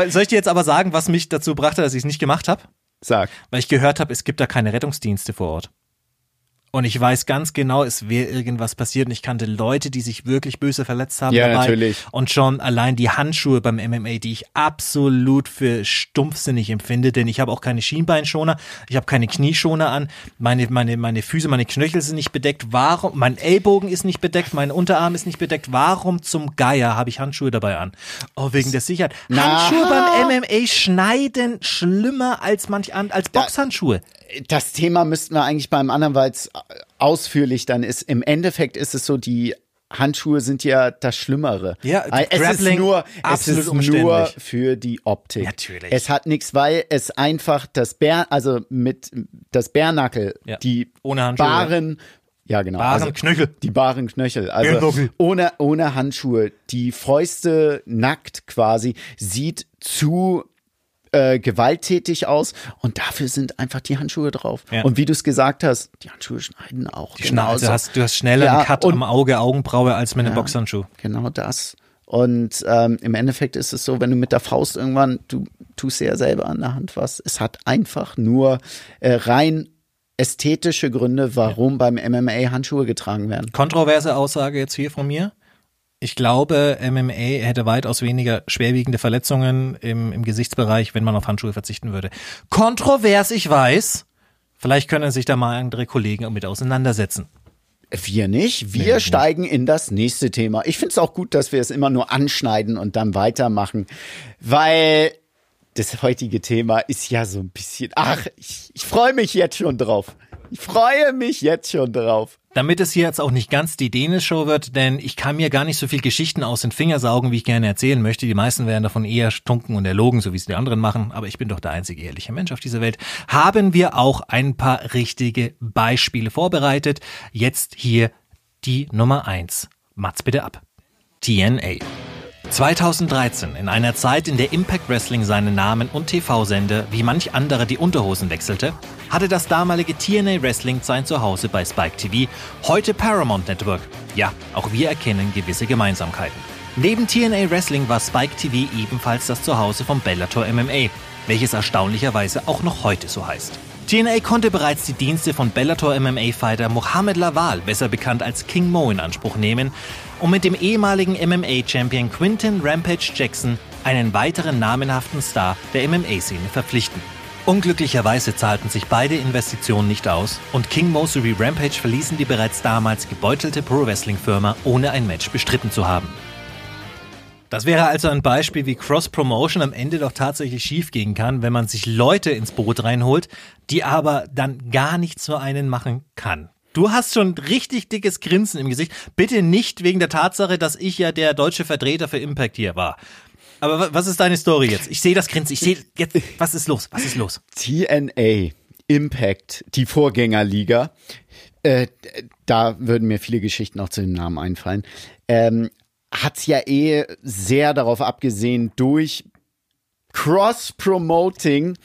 Soll ich dir jetzt aber sagen, was mich dazu brachte, dass ich es nicht gemacht habe?
Sag.
Weil ich gehört habe, es gibt da keine Rettungsdienste vor Ort. Und ich weiß ganz genau, es wäre irgendwas passiert und ich kannte Leute, die sich wirklich böse verletzt haben
Ja,
dabei.
natürlich.
Und schon allein die Handschuhe beim MMA, die ich absolut für stumpfsinnig empfinde, denn ich habe auch keine Schienbeinschoner, ich habe keine Knieschoner an, meine, meine, meine Füße, meine Knöchel sind nicht bedeckt. Warum? Mein Ellbogen ist nicht bedeckt, mein Unterarm ist nicht bedeckt. Warum zum Geier habe ich Handschuhe dabei an? Oh, wegen der Sicherheit.
Na.
Handschuhe beim MMA schneiden schlimmer als manch an, als Boxhandschuhe.
Das Thema müssten wir eigentlich beim anderen, weil es ausführlich dann ist. Im Endeffekt ist es so, die Handschuhe sind ja das Schlimmere.
Ja,
es ist
Grappling,
nur, es ist nur für die Optik.
Natürlich.
Es hat nichts, weil es einfach das Bär, also mit das Bärnackel,
Ja.
die
Ohne Handschuhe.
Baren, ja genau,
Baren
also
Knöchel.
die baren Knöchel, also ohne ohne Handschuhe, die Fäuste nackt quasi, sieht zu äh, gewalttätig aus und dafür sind einfach die Handschuhe drauf.
Ja.
Und wie du es gesagt hast, die Handschuhe schneiden auch
Die
genauso.
du hast, du hast schneller
Ja,
einen Cut
und-
am Auge, Augenbraue als mit einem Boxhandschuh.
Genau das. Und ähm, im Endeffekt ist es so, wenn du mit der Faust irgendwann, du tust ja selber an der Hand was. Es hat einfach nur äh, rein ästhetische Gründe, warum beim MMA Handschuhe getragen werden.
Kontroverse Aussage jetzt hier von mir. Ich glaube, MMA hätte weitaus weniger schwerwiegende Verletzungen im, im Gesichtsbereich, wenn man auf Handschuhe verzichten würde. Kontrovers, ich weiß. Vielleicht können sich da mal andere Kollegen mit auseinandersetzen.
Wir nicht. Wir steigen in das nächste Thema. Ich finde es auch gut, dass wir es immer nur anschneiden und dann weitermachen, weil das heutige Thema ist ja so ein bisschen. Ach, ich, ich freue mich jetzt schon drauf. Ich freue mich jetzt schon drauf.
Damit es hier jetzt auch nicht ganz die Dänisch-Show wird, denn ich kann mir gar nicht so viel Geschichten aus den Fingern saugen, wie ich gerne erzählen möchte. Die meisten werden davon eher stunken und erlogen, so wie es die anderen machen. Aber ich bin doch der einzige ehrliche Mensch auf dieser Welt. Haben wir auch ein paar richtige Beispiele vorbereitet. Jetzt hier die Nummer eins. Mats bitte ab. TNA. 2013, in einer Zeit, in der Impact Wrestling seinen Namen und TV-Sender wie manch andere die Unterhosen wechselte, hatte das damalige TNA Wrestling sein Zuhause bei Spike TV, heute Paramount Network. Ja, auch wir erkennen gewisse Gemeinsamkeiten. Neben TNA Wrestling war Spike TV ebenfalls das Zuhause von Bellator MMA, welches erstaunlicherweise auch noch heute so heißt. TNA konnte bereits die Dienste von Bellator MMA-Fighter Mohamed Lawal, besser bekannt als King Mo, in Anspruch nehmen und mit dem ehemaligen MMA-Champion Quinton Rampage Jackson einen weiteren namenhaften Star der MMA-Szene verpflichten. Unglücklicherweise zahlten sich beide Investitionen nicht aus und King Mo sowie Rampage verließen die bereits damals gebeutelte Pro-Wrestling-Firma, ohne ein Match bestritten zu haben. Das wäre also ein Beispiel, wie Cross-Promotion am Ende doch tatsächlich schiefgehen kann, wenn man sich Leute ins Boot reinholt, die aber dann gar nichts für einen machen kann. Du hast schon richtig dickes Grinsen im Gesicht. Bitte nicht wegen der Tatsache, dass ich ja der deutsche Vertreter für Impact hier war. Aber wa- was ist deine Story jetzt? Ich sehe das Grinsen. Ich sehe jetzt. Was ist los? Was ist los?
TNA Impact, die Vorgängerliga. Äh, da würden mir viele Geschichten auch zu dem Namen einfallen. Ähm, hat's ja eh sehr darauf abgesehen, durch Cross-Promoting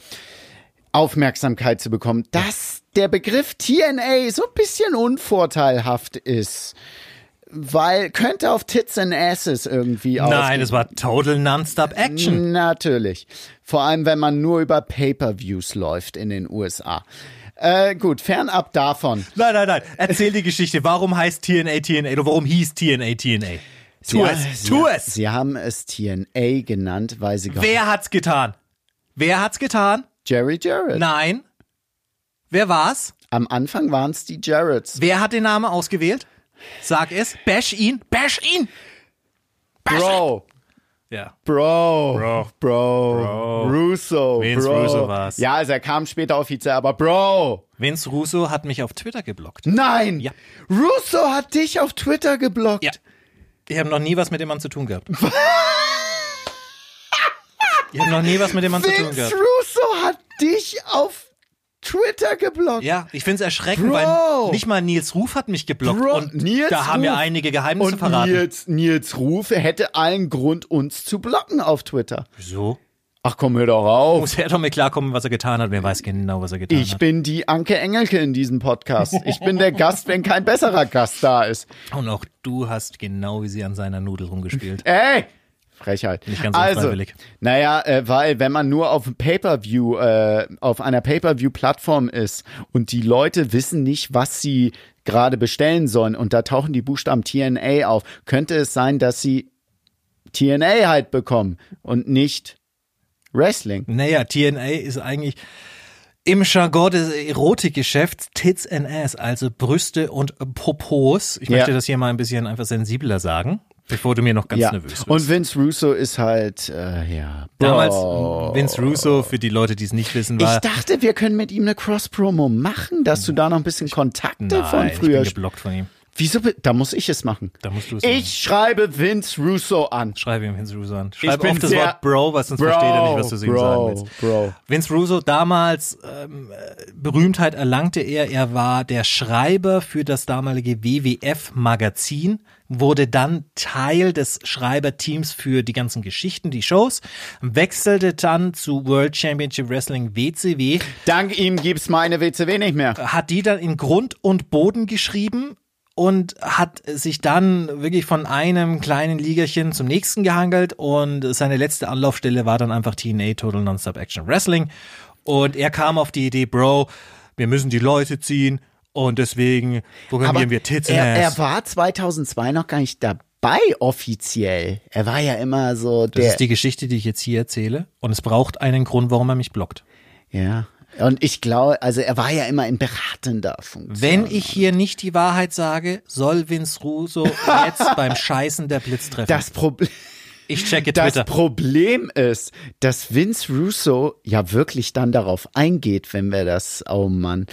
Aufmerksamkeit zu bekommen, dass der Begriff TNA so ein bisschen unvorteilhaft ist. Weil könnte auf Tits and Asses irgendwie
Nein, es war total non-stop Action.
Natürlich. Vor allem, wenn man nur über Pay-per-Views läuft in den USA. Äh, gut, fernab davon.
Nein, nein, nein. Erzähl die Geschichte. Warum heißt TNA TNA oder warum hieß TNA TNA? Tu es.
Sie,
Tu es.
Sie haben es TNA genannt, weil sie
Wer hat's getan? Wer hat's getan?
Jerry Jarrett.
Nein. Wer war's?
Am Anfang waren es die Jarretts.
Wer hat den Namen ausgewählt? Sag es. Bash ihn. Bash ihn.
Bro.
Ja.
Bro, Bro, Bro, Russo,
Vince
Bro.
Russo war's.
Ja, also er kam später offiziell, aber Bro.
Vince Russo hat mich auf Twitter geblockt.
Nein,
Ja.
Russo hat dich auf Twitter geblockt.
Ja. Ich habe noch nie was mit dem Mann zu tun gehabt. Ich habe noch nie was mit dem Mann zu tun
Vince
gehabt.
Russo hat dich auf Twitter geblockt.
Ja, ich find's erschreckend,
Bro.
weil nicht mal Nils Ruf hat mich geblockt
Bro,
und
Nils
da haben wir
Ruf.
einige Geheimnisse
Und
verraten.
Nils, Nils Ruf hätte allen Grund, uns zu blocken auf Twitter.
Wieso?
Ach komm, hör doch auf.
Muss er doch mal klarkommen, was er getan hat. Wer weiß genau, was er getan
Ich
hat.
bin die Anke Engelke in diesem Podcast. Ich bin der Gast, wenn kein besserer Gast da ist.
Und auch du hast genau wie sie an seiner Nudel rumgespielt.
Ey! Frechheit.
Nicht ganz
also,
unfreiwillig.
naja, äh, weil wenn man nur auf Pay-per-View, äh, auf einer Pay-per-View-Plattform ist und die Leute wissen nicht, was sie gerade bestellen sollen und da tauchen die Buchstaben TNA auf, könnte es sein, dass sie TNA halt bekommen und nicht Wrestling.
Naja, TNA ist eigentlich im Jargon des Erotikgeschäfts Tits and Ass, also Brüste und Popos. Ich
Ja.
möchte das hier mal ein bisschen einfach sensibler sagen, bevor du mir noch ganz
Ja.
nervös wirst.
Und Vince Russo ist halt, äh, ja.
Damals
Bro.
Vince Russo, für die Leute, die es nicht wissen,
Ich
war.
dachte, wir können mit ihm eine Cross-Promo machen, dass du da noch ein bisschen Kontakte von
Nein, ich bin
früher.
geblockt von ihm.
Wieso? Da muss ich es machen.
Da musst du es
Ich schreibe Vince Russo an.
Schreibe ihm Vince Russo an. Schreibe auf das Wort Bro, weil sonst versteht er nicht, was du zu ihm
Bro,
sagen willst.
Bro.
Vince Russo, damals ähm, äh, Berühmtheit erlangte er, er war der Schreiber für das damalige WWF-Magazin, wurde dann Teil des Schreiberteams für die ganzen Geschichten, die Shows, wechselte dann zu World Championship Wrestling WCW,
Dank ihm gibt's meine WCW nicht mehr.
hat die dann in Grund und Boden geschrieben und hat sich dann wirklich von einem kleinen Ligerchen zum nächsten gehangelt und seine letzte Anlaufstelle war dann einfach TNA Total Nonstop Action Wrestling und er kam auf die Idee, Bro, wir müssen die Leute ziehen und deswegen programmieren wir Tits
er, er war 2002 noch gar nicht dabei offiziell. Er war ja immer so
das
der.
ist die Geschichte, die ich jetzt hier erzähle und es braucht einen Grund, warum er mich blockt.
ja. Und ich glaube, also er war ja immer in beratender Funktion.
Wenn ich hier nicht die Wahrheit sage, soll Vince Russo jetzt beim Scheißen der Blitz treffen.
das Problem.
ich checke
Das
Twitter.
Problem ist, dass Vince Russo ja wirklich dann darauf eingeht, wenn wir das, oh Mann.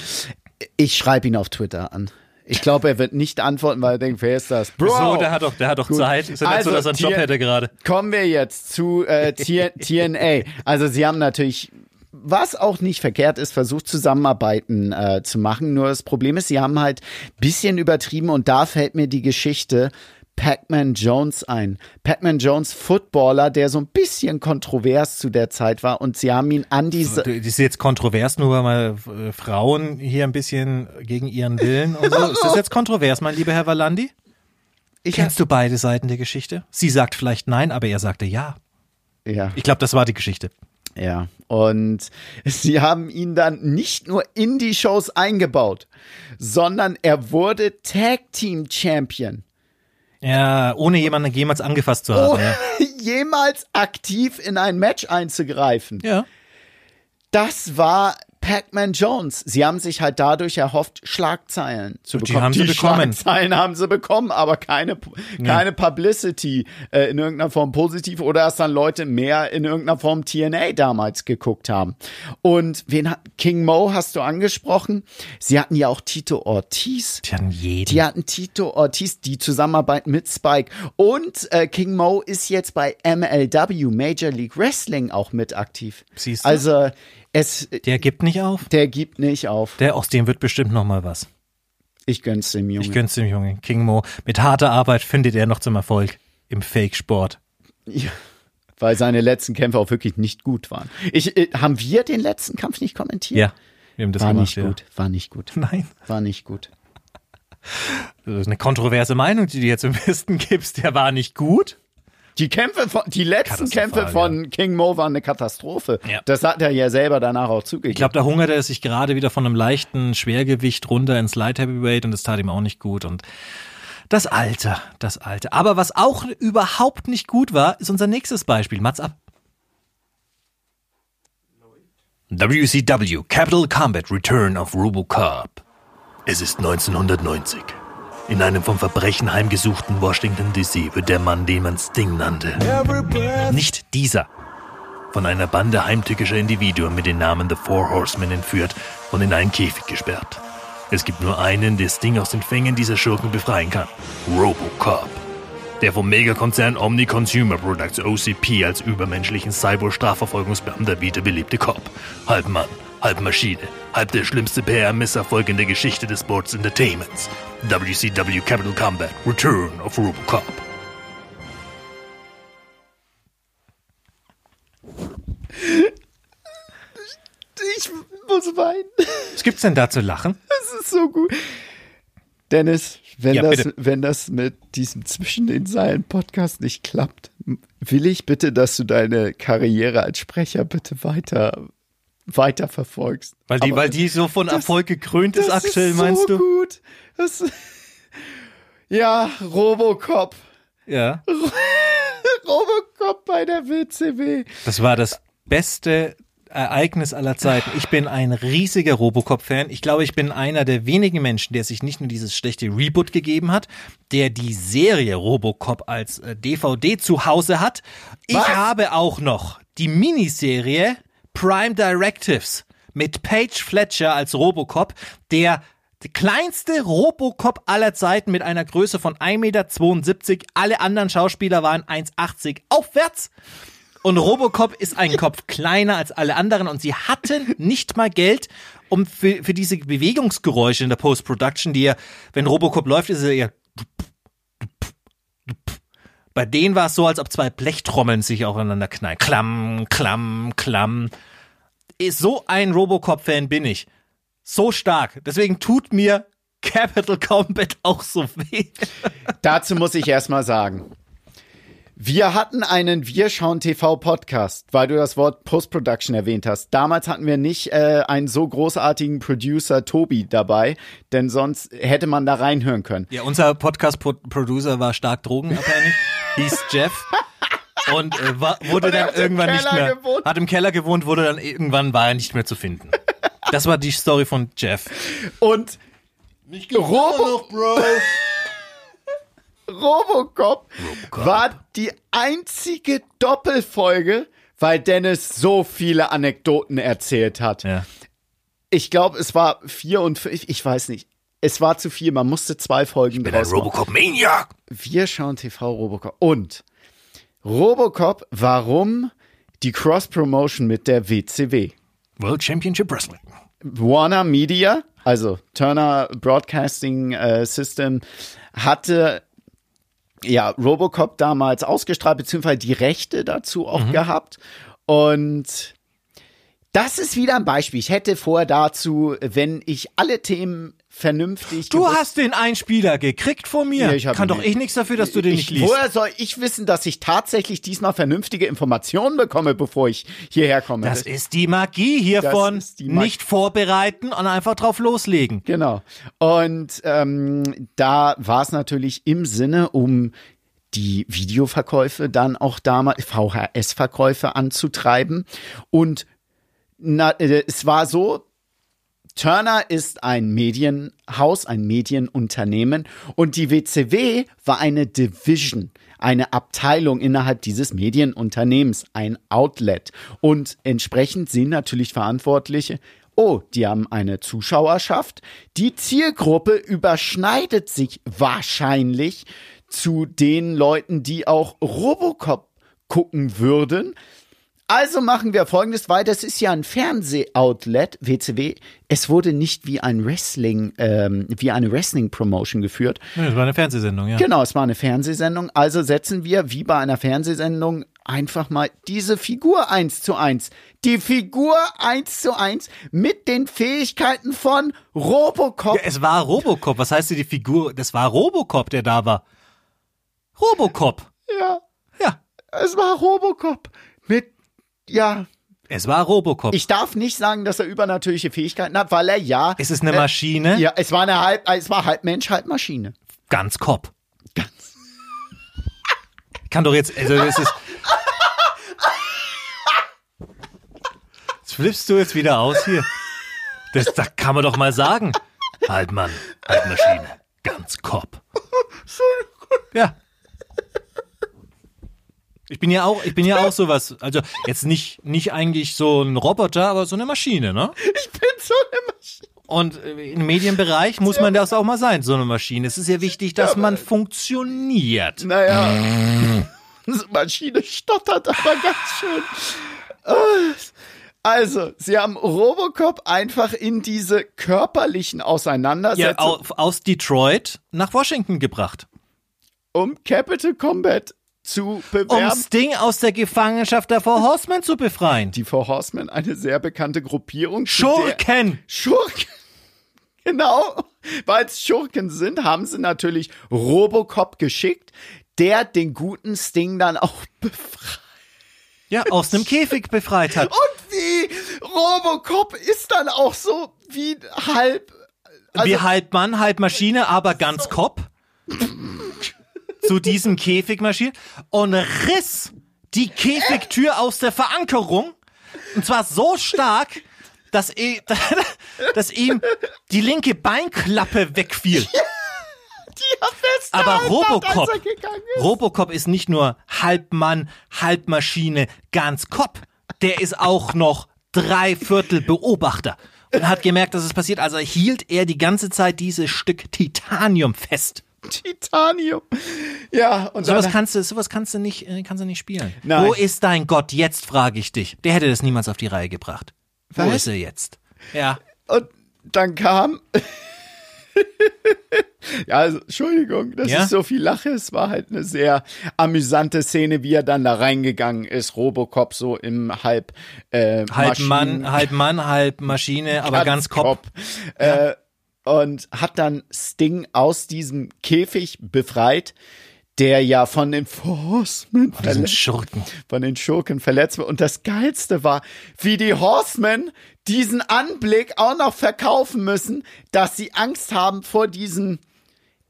Ich schreibe ihn auf Twitter an. Ich glaube, er wird nicht antworten, weil er denkt, wer ist das? Bro!
So, der hat doch, der hat doch Zeit. Ist ja nicht so,
Also,
dass er einen Job hätte gerade.
Kommen wir jetzt zu äh, TNA. Also sie haben natürlich, was auch nicht verkehrt ist, versucht Zusammenarbeiten äh, zu machen. Nur das Problem ist, sie haben halt bisschen übertrieben und da fällt mir die Geschichte Pac-Man Jones ein. Pac-Man Jones, Footballer, der so ein bisschen kontrovers zu der Zeit war und sie haben ihn an diese...
Das ist jetzt kontrovers, nur weil mal äh, Frauen hier ein bisschen gegen ihren Willen und so. Ist das jetzt kontrovers, mein lieber Herr Valandi?
Ich
Kennst du beide Seiten der Geschichte? Sie sagt vielleicht nein, aber er sagte ja.
ja.
Ich glaube, das war die Geschichte.
Ja, und sie haben ihn dann nicht nur in die Shows eingebaut, sondern er wurde Tag Team Champion.
Ja, ohne jemanden jemals angefasst zu haben.
Oh,
Ja.
jemals aktiv in ein Match einzugreifen.
ja.
Das war Pac-Man Jones. Sie haben sich halt dadurch erhofft, Schlagzeilen zu
Und die
bekommen.
haben sie bekommen.
Schlagzeilen haben sie bekommen, aber keine, keine Publicity äh, in irgendeiner Form positiv oder dass dann Leute mehr in irgendeiner Form TNA damals geguckt haben. Und wen hat, King Mo hast du angesprochen? Sie hatten ja auch Tito Ortiz.
Die hatten jeden.
Die hatten Tito Ortiz, die Zusammenarbeit mit Spike. Und äh, King Mo ist jetzt bei MLW, Major League Wrestling, auch mit aktiv.
Siehst du?
Also es,
Der gibt nicht auf.
der gibt nicht auf.
Der aus dem wird bestimmt noch mal was.
Ich gönn's dem Jungen.
Ich gönn's dem Jungen. King Mo. Mit harter Arbeit findet er noch zum Erfolg im Fake-Sport.
ja, weil seine letzten Kämpfe auch wirklich nicht gut waren. Ich, äh, haben wir den letzten Kampf nicht kommentiert?
Ja, wir haben das
War
gemacht,
nicht
ja.
gut, war nicht gut,
Nein.
war nicht gut.
Das ist eine kontroverse Meinung, die du jetzt im Westen gibst. Der war nicht gut.
Die Kämpfe von, die letzten Kämpfe von King Mo waren eine Katastrophe.
Ja.
Das hat er ja selber danach auch zugegeben.
Ich glaube, da hungerte er sich gerade wieder von einem leichten Schwergewicht runter ins Light Heavyweight und das tat ihm auch nicht gut und das Alter, das Alter. Aber was auch überhaupt nicht gut war, ist unser nächstes Beispiel. Mats ab. WCW Capital Combat Return of Robocop.
Es ist 1990. In einem vom Verbrechen heimgesuchten Washington DC wird der Mann, den man Sting nannte,
Nicht dieser.
von einer Bande heimtückischer Individuen mit den Namen The Four Horsemen entführt und in einen Käfig gesperrt. Es gibt nur einen, der Sting aus den Fängen dieser Schurken befreien kann. Robocop. Der vom Megakonzern Omni Consumer Products OCP als übermenschlichen Cyber-Strafverfolgungsbeamter wiederbelebte Cop. Halb Mann, halb Maschine, halb der schlimmste PR-Misserfolg in der Geschichte des Sports Entertainments. WCW Capital Combat Return of Robocop.
ich muss weinen.
Was gibt's denn da zu lachen?
Das ist so gut. Dennis, wenn,
Ja,
das, wenn das mit diesem Zwischen den Seilen Podcast nicht klappt, will ich bitte, dass du deine Karriere als Sprecher bitte weiter, weiter verfolgst.
Weil die,
Aber
weil die so von Erfolg gekrönt ist
das
aktuell,
ist
meinst
so
du?
gut. Das, ja, Robocop.
Ja.
Robocop bei der WCW.
Das war das beste Ereignis aller Zeiten. Ich bin ein riesiger Robocop-Fan. Ich glaube, ich bin einer der wenigen Menschen, der sich nicht nur dieses schlechte Reboot gegeben hat, der die Serie Robocop als äh, DVD zu Hause hat. Ich
Was?
habe auch noch die Miniserie Prime Directives mit Paige Fletcher als Robocop, der kleinste Robocop aller Zeiten mit einer Größe von 1,72 Meter. Alle anderen Schauspieler waren 1,80 aufwärts. Und Robocop ist ein Kopf kleiner als alle anderen und sie hatten nicht mal Geld, um für, für diese Bewegungsgeräusche in der Post-Production, die ja, wenn Robocop läuft, ist er eher. Bei denen war es so, als ob zwei Blechtrommeln sich aufeinander knallen. Klamm, klamm, klamm. So ein Robocop-Fan bin ich. So stark. Deswegen tut mir Capital Combat auch so weh.
Dazu muss ich erstmal sagen. Wir hatten einen Wir schauen TV Podcast, weil du das Wort Post-Production erwähnt hast. Damals hatten wir nicht äh, einen so großartigen Producer Tobi dabei, denn sonst hätte man da reinhören können.
Ja, unser Podcast-Producer war stark drogenabhängig, hieß Jeff. Und äh, war, wurde
Und
dann
hat im
irgendwann nicht
Keller
mehr,
gewohnt.
hat im Keller gewohnt, wurde dann irgendwann, war er nicht mehr zu finden. Das war die Story von Jeff.
Und Robo
Bro.
Robocop war die einzige Doppelfolge, weil Dennis so viele Anekdoten erzählt hat.
Ja.
Ich glaube, es war vier und fünf, ich weiß nicht. Es war zu viel, man musste zwei Folgen
bin ein
draus.
Robocop Maniac.
Wir schauen TV Robocop. Und Robocop, warum die Cross-Promotion mit der WCW?
World Championship Wrestling.
Warner Media, also Turner Broadcasting äh, System, hatte ja Robocop damals ausgestrahlt, beziehungsweise die Rechte dazu auch gehabt. Und das ist wieder ein Beispiel. Ich hätte vorher dazu, wenn ich alle Themen vernünftig
Du hast den Einspieler gekriegt von mir.
Ja, ich
Kann doch ich nichts dafür, dass du den
ich,
nicht liest.
Woher soll ich wissen, dass ich tatsächlich diesmal vernünftige Informationen bekomme, bevor ich hierher komme?
Das ist die Magie hiervon.
Die Mag-
Nicht vorbereiten und einfach drauf loslegen.
Genau. Und ähm, da war es natürlich im Sinne, um die Videoverkäufe dann auch damals, VHS-Verkäufe anzutreiben. Und na, äh, es war so, Turner ist ein Medienhaus, ein Medienunternehmen und die WCW war eine Division, eine Abteilung innerhalb dieses Medienunternehmens, ein Outlet. Und entsprechend sind natürlich Verantwortliche, oh, die haben eine Zuschauerschaft. Die Zielgruppe überschneidet sich wahrscheinlich zu den Leuten, die auch Robocop gucken würden. Also machen wir folgendes, weil das ist ja ein Fernsehoutlet, WCW. Es wurde nicht wie ein Wrestling, ähm, wie eine Wrestling-Promotion geführt.
Das war eine Fernsehsendung, ja.
Genau, es war eine Fernsehsendung. Also setzen wir, wie bei einer Fernsehsendung, einfach mal diese Figur eins zu eins. Die Figur eins zu eins mit den Fähigkeiten von Robocop.
Ja, es war Robocop. Was heißt die Figur? Das war Robocop, der da war. Robocop.
Ja,
Ja.
es war Robocop ja,
Es war Robocop.
ich darf nicht sagen, dass er übernatürliche Fähigkeiten hat, weil er ja.
es ist eine Maschine.
Ja, es war eine halb, es war halb Mensch, halb Maschine.
Ganz Cop. Kann doch jetzt, also es ist. Jetzt flippst du jetzt wieder aus hier. Das, das kann man doch mal sagen.
Halt Mann, halt Maschine. Ganz Cop.
Ja. Ich bin ja auch, ich bin ja auch sowas, also jetzt nicht, nicht eigentlich so ein Roboter, aber so eine Maschine, ne?
Ich bin so eine Maschine.
Und äh, im Medienbereich muss man das auch mal sein, so eine Maschine. Es ist ja wichtig, dass man funktioniert.
Naja. Maschine stottert aber ganz schön. Also, sie haben Robocop einfach in diese körperlichen
Ja,
Auseinandersetzungen
au, aus Detroit nach Washington gebracht.
um Capital Combat zu
Um
bewerben.
Sting aus der Gefangenschaft der Four Horsemen zu befreien.
Die Four Horsemen, eine sehr bekannte Gruppierung.
Schurken!
Schurken. Genau. Weil es Schurken sind, haben sie natürlich Robocop geschickt, der den guten Sting dann auch befreit.
Ja, aus einem Käfig befreit hat.
Und wie Robocop ist dann auch so wie halb. Also,
Wie halb Mann, halb Maschine, aber ganz Kopf. zu diesem Käfig marschiert und riss die Käfigtür aus der Verankerung. Und zwar so stark, dass, eh, dass ihm die linke Beinklappe wegfiel. Aber Robocop. Robocop ist nicht nur halb Mann, halb Maschine, ganz Kopf. Der ist auch noch drei Viertel Beobachter. und hat gemerkt, dass es passiert. Also hielt er die ganze Zeit dieses Stück Titanium fest.
Titanium. Ja, und
Sowas
dann,
kannst du, sowas kannst du nicht, äh, kannst du nicht spielen.
Nein.
Wo ist dein Gott jetzt, frage ich dich. Der hätte das niemals auf die Reihe gebracht. Wo
Was?
ist er jetzt? Ja.
und dann kam. ja, also, Entschuldigung, dass
Ja?
ich so viel lache. Es war halt eine sehr amüsante Szene, wie er dann da reingegangen ist. Robocop so im halb äh,
Halb
Maschinen-
Mann, halb Mann, halb Maschine, aber ganz Kopf.
Äh, und hat dann Sting aus diesem Käfig befreit, der ja von den Horsemen
Diesen
verletzt,
Schurken.
von den Schurken verletzt wird. Und das Geilste war, wie die Horsemen diesen Anblick auch noch verkaufen müssen, dass sie Angst haben vor diesem.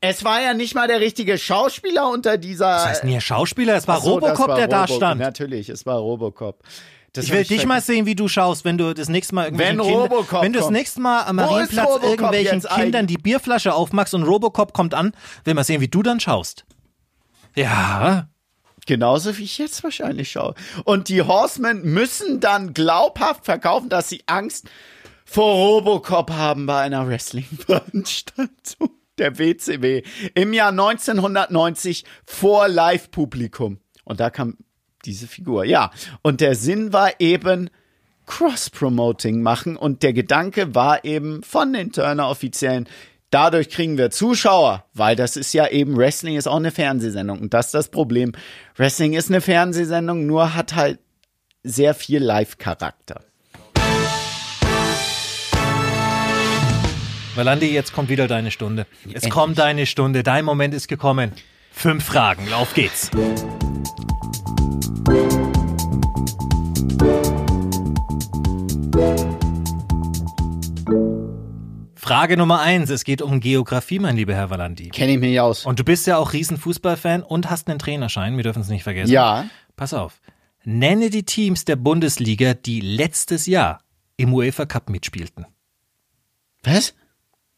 Es war ja nicht mal der richtige Schauspieler unter dieser.
Das heißt nie Schauspieler, es war
so,
Robocop,
war
der da
Robo-
stand.
Natürlich, es war Robocop. Das
Ich will dich mal sehen, wie du schaust, wenn du das nächste Mal irgendwelchen
Wenn
Kinder,
Robocop
wenn du das nächste Mal am Marienplatz irgendwelchen Kindern die Bierflasche aufmachst und Robocop kommt an, will mal sehen, wie du dann schaust. Ja,
Genauso wie ich jetzt wahrscheinlich schaue. Und die Horsemen müssen dann glaubhaft verkaufen, dass sie Angst vor Robocop haben bei einer Wrestling-Veranstaltung der WCW im Jahr 1990 vor Live-Publikum. Und da kam diese Figur. Ja, und der Sinn war eben Cross-Promoting machen und der Gedanke war eben von den Turner-Offiziellen, dadurch kriegen wir Zuschauer, weil das ist ja eben, Wrestling ist auch eine Fernsehsendung und das ist das Problem. Wrestling ist eine Fernsehsendung, nur hat halt sehr viel Live-Charakter.
Valandi, jetzt kommt wieder deine Stunde. Jetzt kommt deine Stunde, dein Moment ist gekommen. Fünf Fragen, auf geht's. Frage Nummer eins. Es geht um Geografie, mein lieber Herr Valandi.
Kenne ich mich aus.
Und du bist ja auch Riesenfußballfan und hast einen Trainerschein. Wir dürfen es nicht vergessen.
Ja.
Pass auf. Nenne die Teams der Bundesliga, die letztes Jahr im UEFA Cup mitspielten.
Was?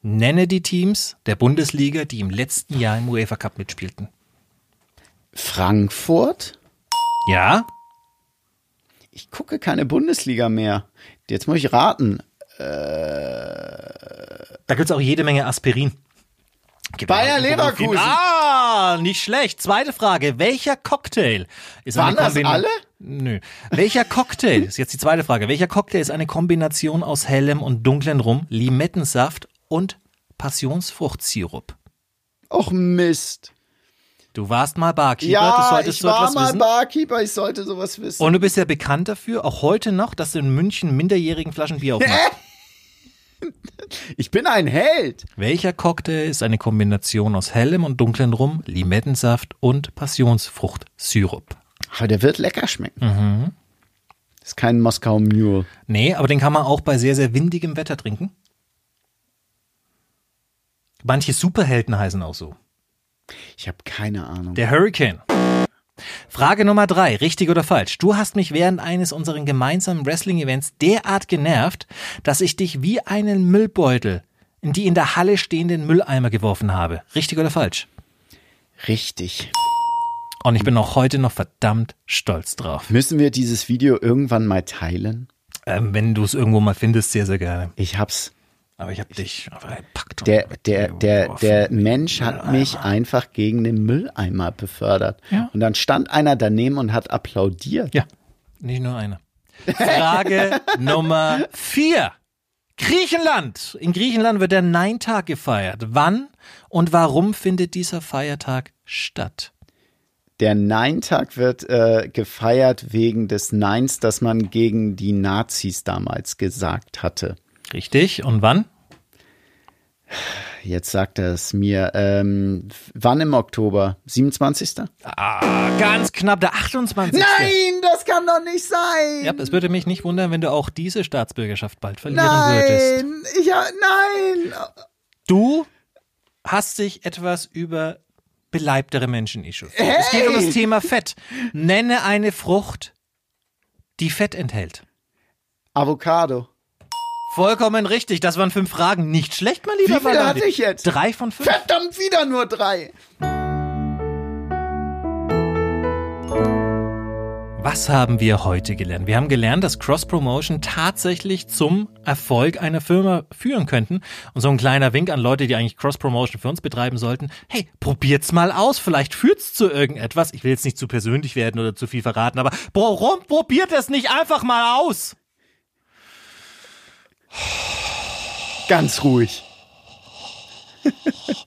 Nenne die Teams der Bundesliga, die im letzten Jahr im UEFA Cup mitspielten.
Frankfurt?
Ja?
Ich gucke keine Bundesliga mehr. Jetzt muss ich raten.
Da gibt's auch jede Menge Aspirin. Gibt
Bayer. Leverkusen.
Ah, nicht schlecht. Zweite Frage. Welcher Cocktail ist
Waren das
Kombina-
alle?
Nö. Welcher Cocktail, ist jetzt die zweite Frage. Welcher Cocktail ist eine Kombination aus hellem und dunklem Rum, Limettensaft und Passionsfruchtsirup?
Och Mist.
Du warst mal Barkeeper, du
Ja,
solltest
ich
so
war
etwas
mal
wissen.
Barkeeper, ich sollte sowas wissen.
Und du bist ja bekannt dafür, auch heute noch, dass du in München minderjährigen Flaschen Bier aufmachst.
Ich bin ein Held.
Welcher Cocktail ist eine Kombination aus hellem und dunklem Rum, Limettensaft und Passionsfruchtsirup?
Aber der wird lecker schmecken.
Mhm.
Ist kein Moskau Mule.
Nee, aber den kann man auch bei sehr, sehr windigem Wetter trinken. Manche Superhelden heißen auch so.
Ich habe keine Ahnung.
Der Hurricane. Frage Nummer drei, richtig oder falsch? Du hast mich während eines unserer gemeinsamen Wrestling-Events derart genervt, dass ich dich wie einen Müllbeutel in die in der Halle stehenden Mülleimer geworfen habe. Richtig oder falsch?
Richtig.
Und ich bin auch heute noch verdammt stolz drauf.
Müssen wir dieses Video irgendwann mal teilen?
Ähm, wenn du es irgendwo mal findest, sehr, sehr gerne.
Ich hab's.
Aber ich habe dich gepackt.
Der, der, der, der Mensch hat mich einfach gegen den Mülleimer befördert.
Ja.
Und dann stand einer daneben und hat applaudiert.
Ja, nicht nur eine. Frage Nummer vier. Griechenland. In Griechenland wird der Nein-Tag gefeiert. Wann und warum findet dieser Feiertag statt?
Der Nein-Tag wird äh, gefeiert wegen des Neins, das man gegen die Nazis damals gesagt hatte.
Richtig. Und wann?
Jetzt sagt er es mir. Ähm, wann im Oktober? 27.
Ah, ganz knapp der 28.
Nein, das kann doch nicht sein.
Ja, es würde mich nicht wundern, wenn du auch diese Staatsbürgerschaft bald verlieren würdest.
nein, ich ha, nein.
Du hast dich etwas über beleibtere Menschen echauffiert. Es geht um das Thema Fett. Nenne eine Frucht, die Fett enthält.
Avocado.
Vollkommen richtig. Das waren fünf Fragen. Nicht schlecht, mein lieber
Wie viele hatte ich jetzt?
Drei von fünf.
Verdammt, wieder nur drei.
Was haben wir heute gelernt? Wir haben gelernt, dass Cross-Promotion tatsächlich zum Erfolg einer Firma führen könnten. Und so ein kleiner Wink an Leute, die eigentlich Cross-Promotion für uns betreiben sollten. Hey, probiert's mal aus. Vielleicht führt's zu irgendetwas. Ich will jetzt nicht zu persönlich werden oder zu viel verraten, aber warum probiert es nicht einfach mal aus?
Ganz ruhig.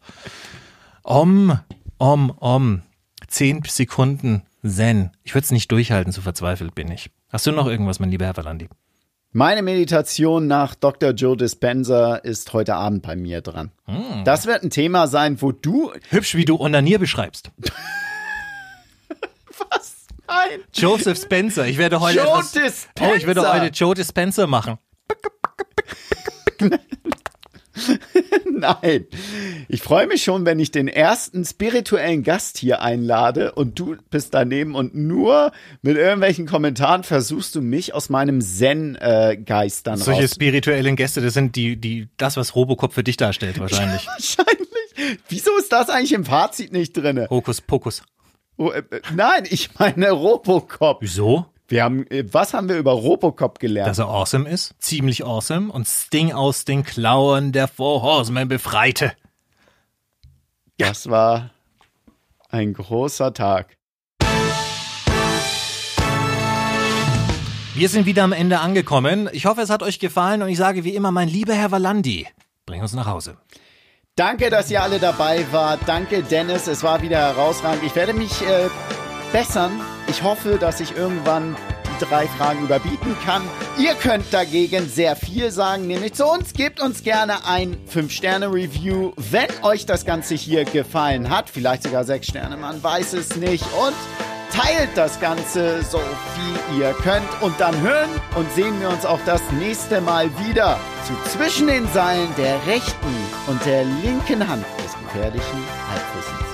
Om, om, om. Zehn Sekunden Zen. Ich würde es nicht durchhalten, so verzweifelt bin ich. Hast du noch irgendwas, mein lieber Herr Valandi?
Meine Meditation nach Dr. Joe Dispenza ist heute Abend bei mir dran.
Hm.
Das wird ein Thema sein, wo du.
Hübsch, wie du Onanier beschreibst.
Was? Nein.
Joseph Spencer. Ich werde heute
Joe
etwas,
Dispenza.
Oh, ich werde heute Joe Dispenza machen.
Nein. Ich freue mich schon, wenn ich den ersten spirituellen Gast hier einlade und du bist daneben und nur mit irgendwelchen Kommentaren versuchst du mich aus meinem Zen-Geist dann
Solche
raus.
spirituellen Gäste, das sind die, die, das, was Robocop für dich darstellt, wahrscheinlich.
Wahrscheinlich. Wieso ist das eigentlich im Fazit nicht drinne?
Hokus Pokus.
Oh, äh, äh, nein, ich meine Robocop.
Wieso?
Wir haben, äh, was haben wir über Robocop gelernt?
Dass er awesome ist. Ziemlich awesome. Und Sting aus den Klauen der Four Horsemen befreite.
Das war ein großer Tag.
Wir sind wieder am Ende angekommen. Ich hoffe, es hat euch gefallen und ich sage wie immer, mein lieber Herr Valandi, bring uns nach Hause.
Danke, dass ihr alle dabei wart. Danke, Dennis. Es war wieder herausragend. Ich werde mich äh, bessern. Ich hoffe, dass ich irgendwann die drei Fragen überbieten kann. Ihr könnt dagegen sehr viel sagen, nämlich zu uns. Gebt uns gerne ein 5-Sterne-Review, wenn euch das Ganze hier gefallen hat. Vielleicht sogar 6 Sterne, man weiß es nicht. Und teilt das Ganze so viel ihr könnt. Und dann hören und sehen wir uns auch das nächste Mal wieder zu Zwischen den Seilen der rechten und der linken Hand des gefährlichen Halbwissens.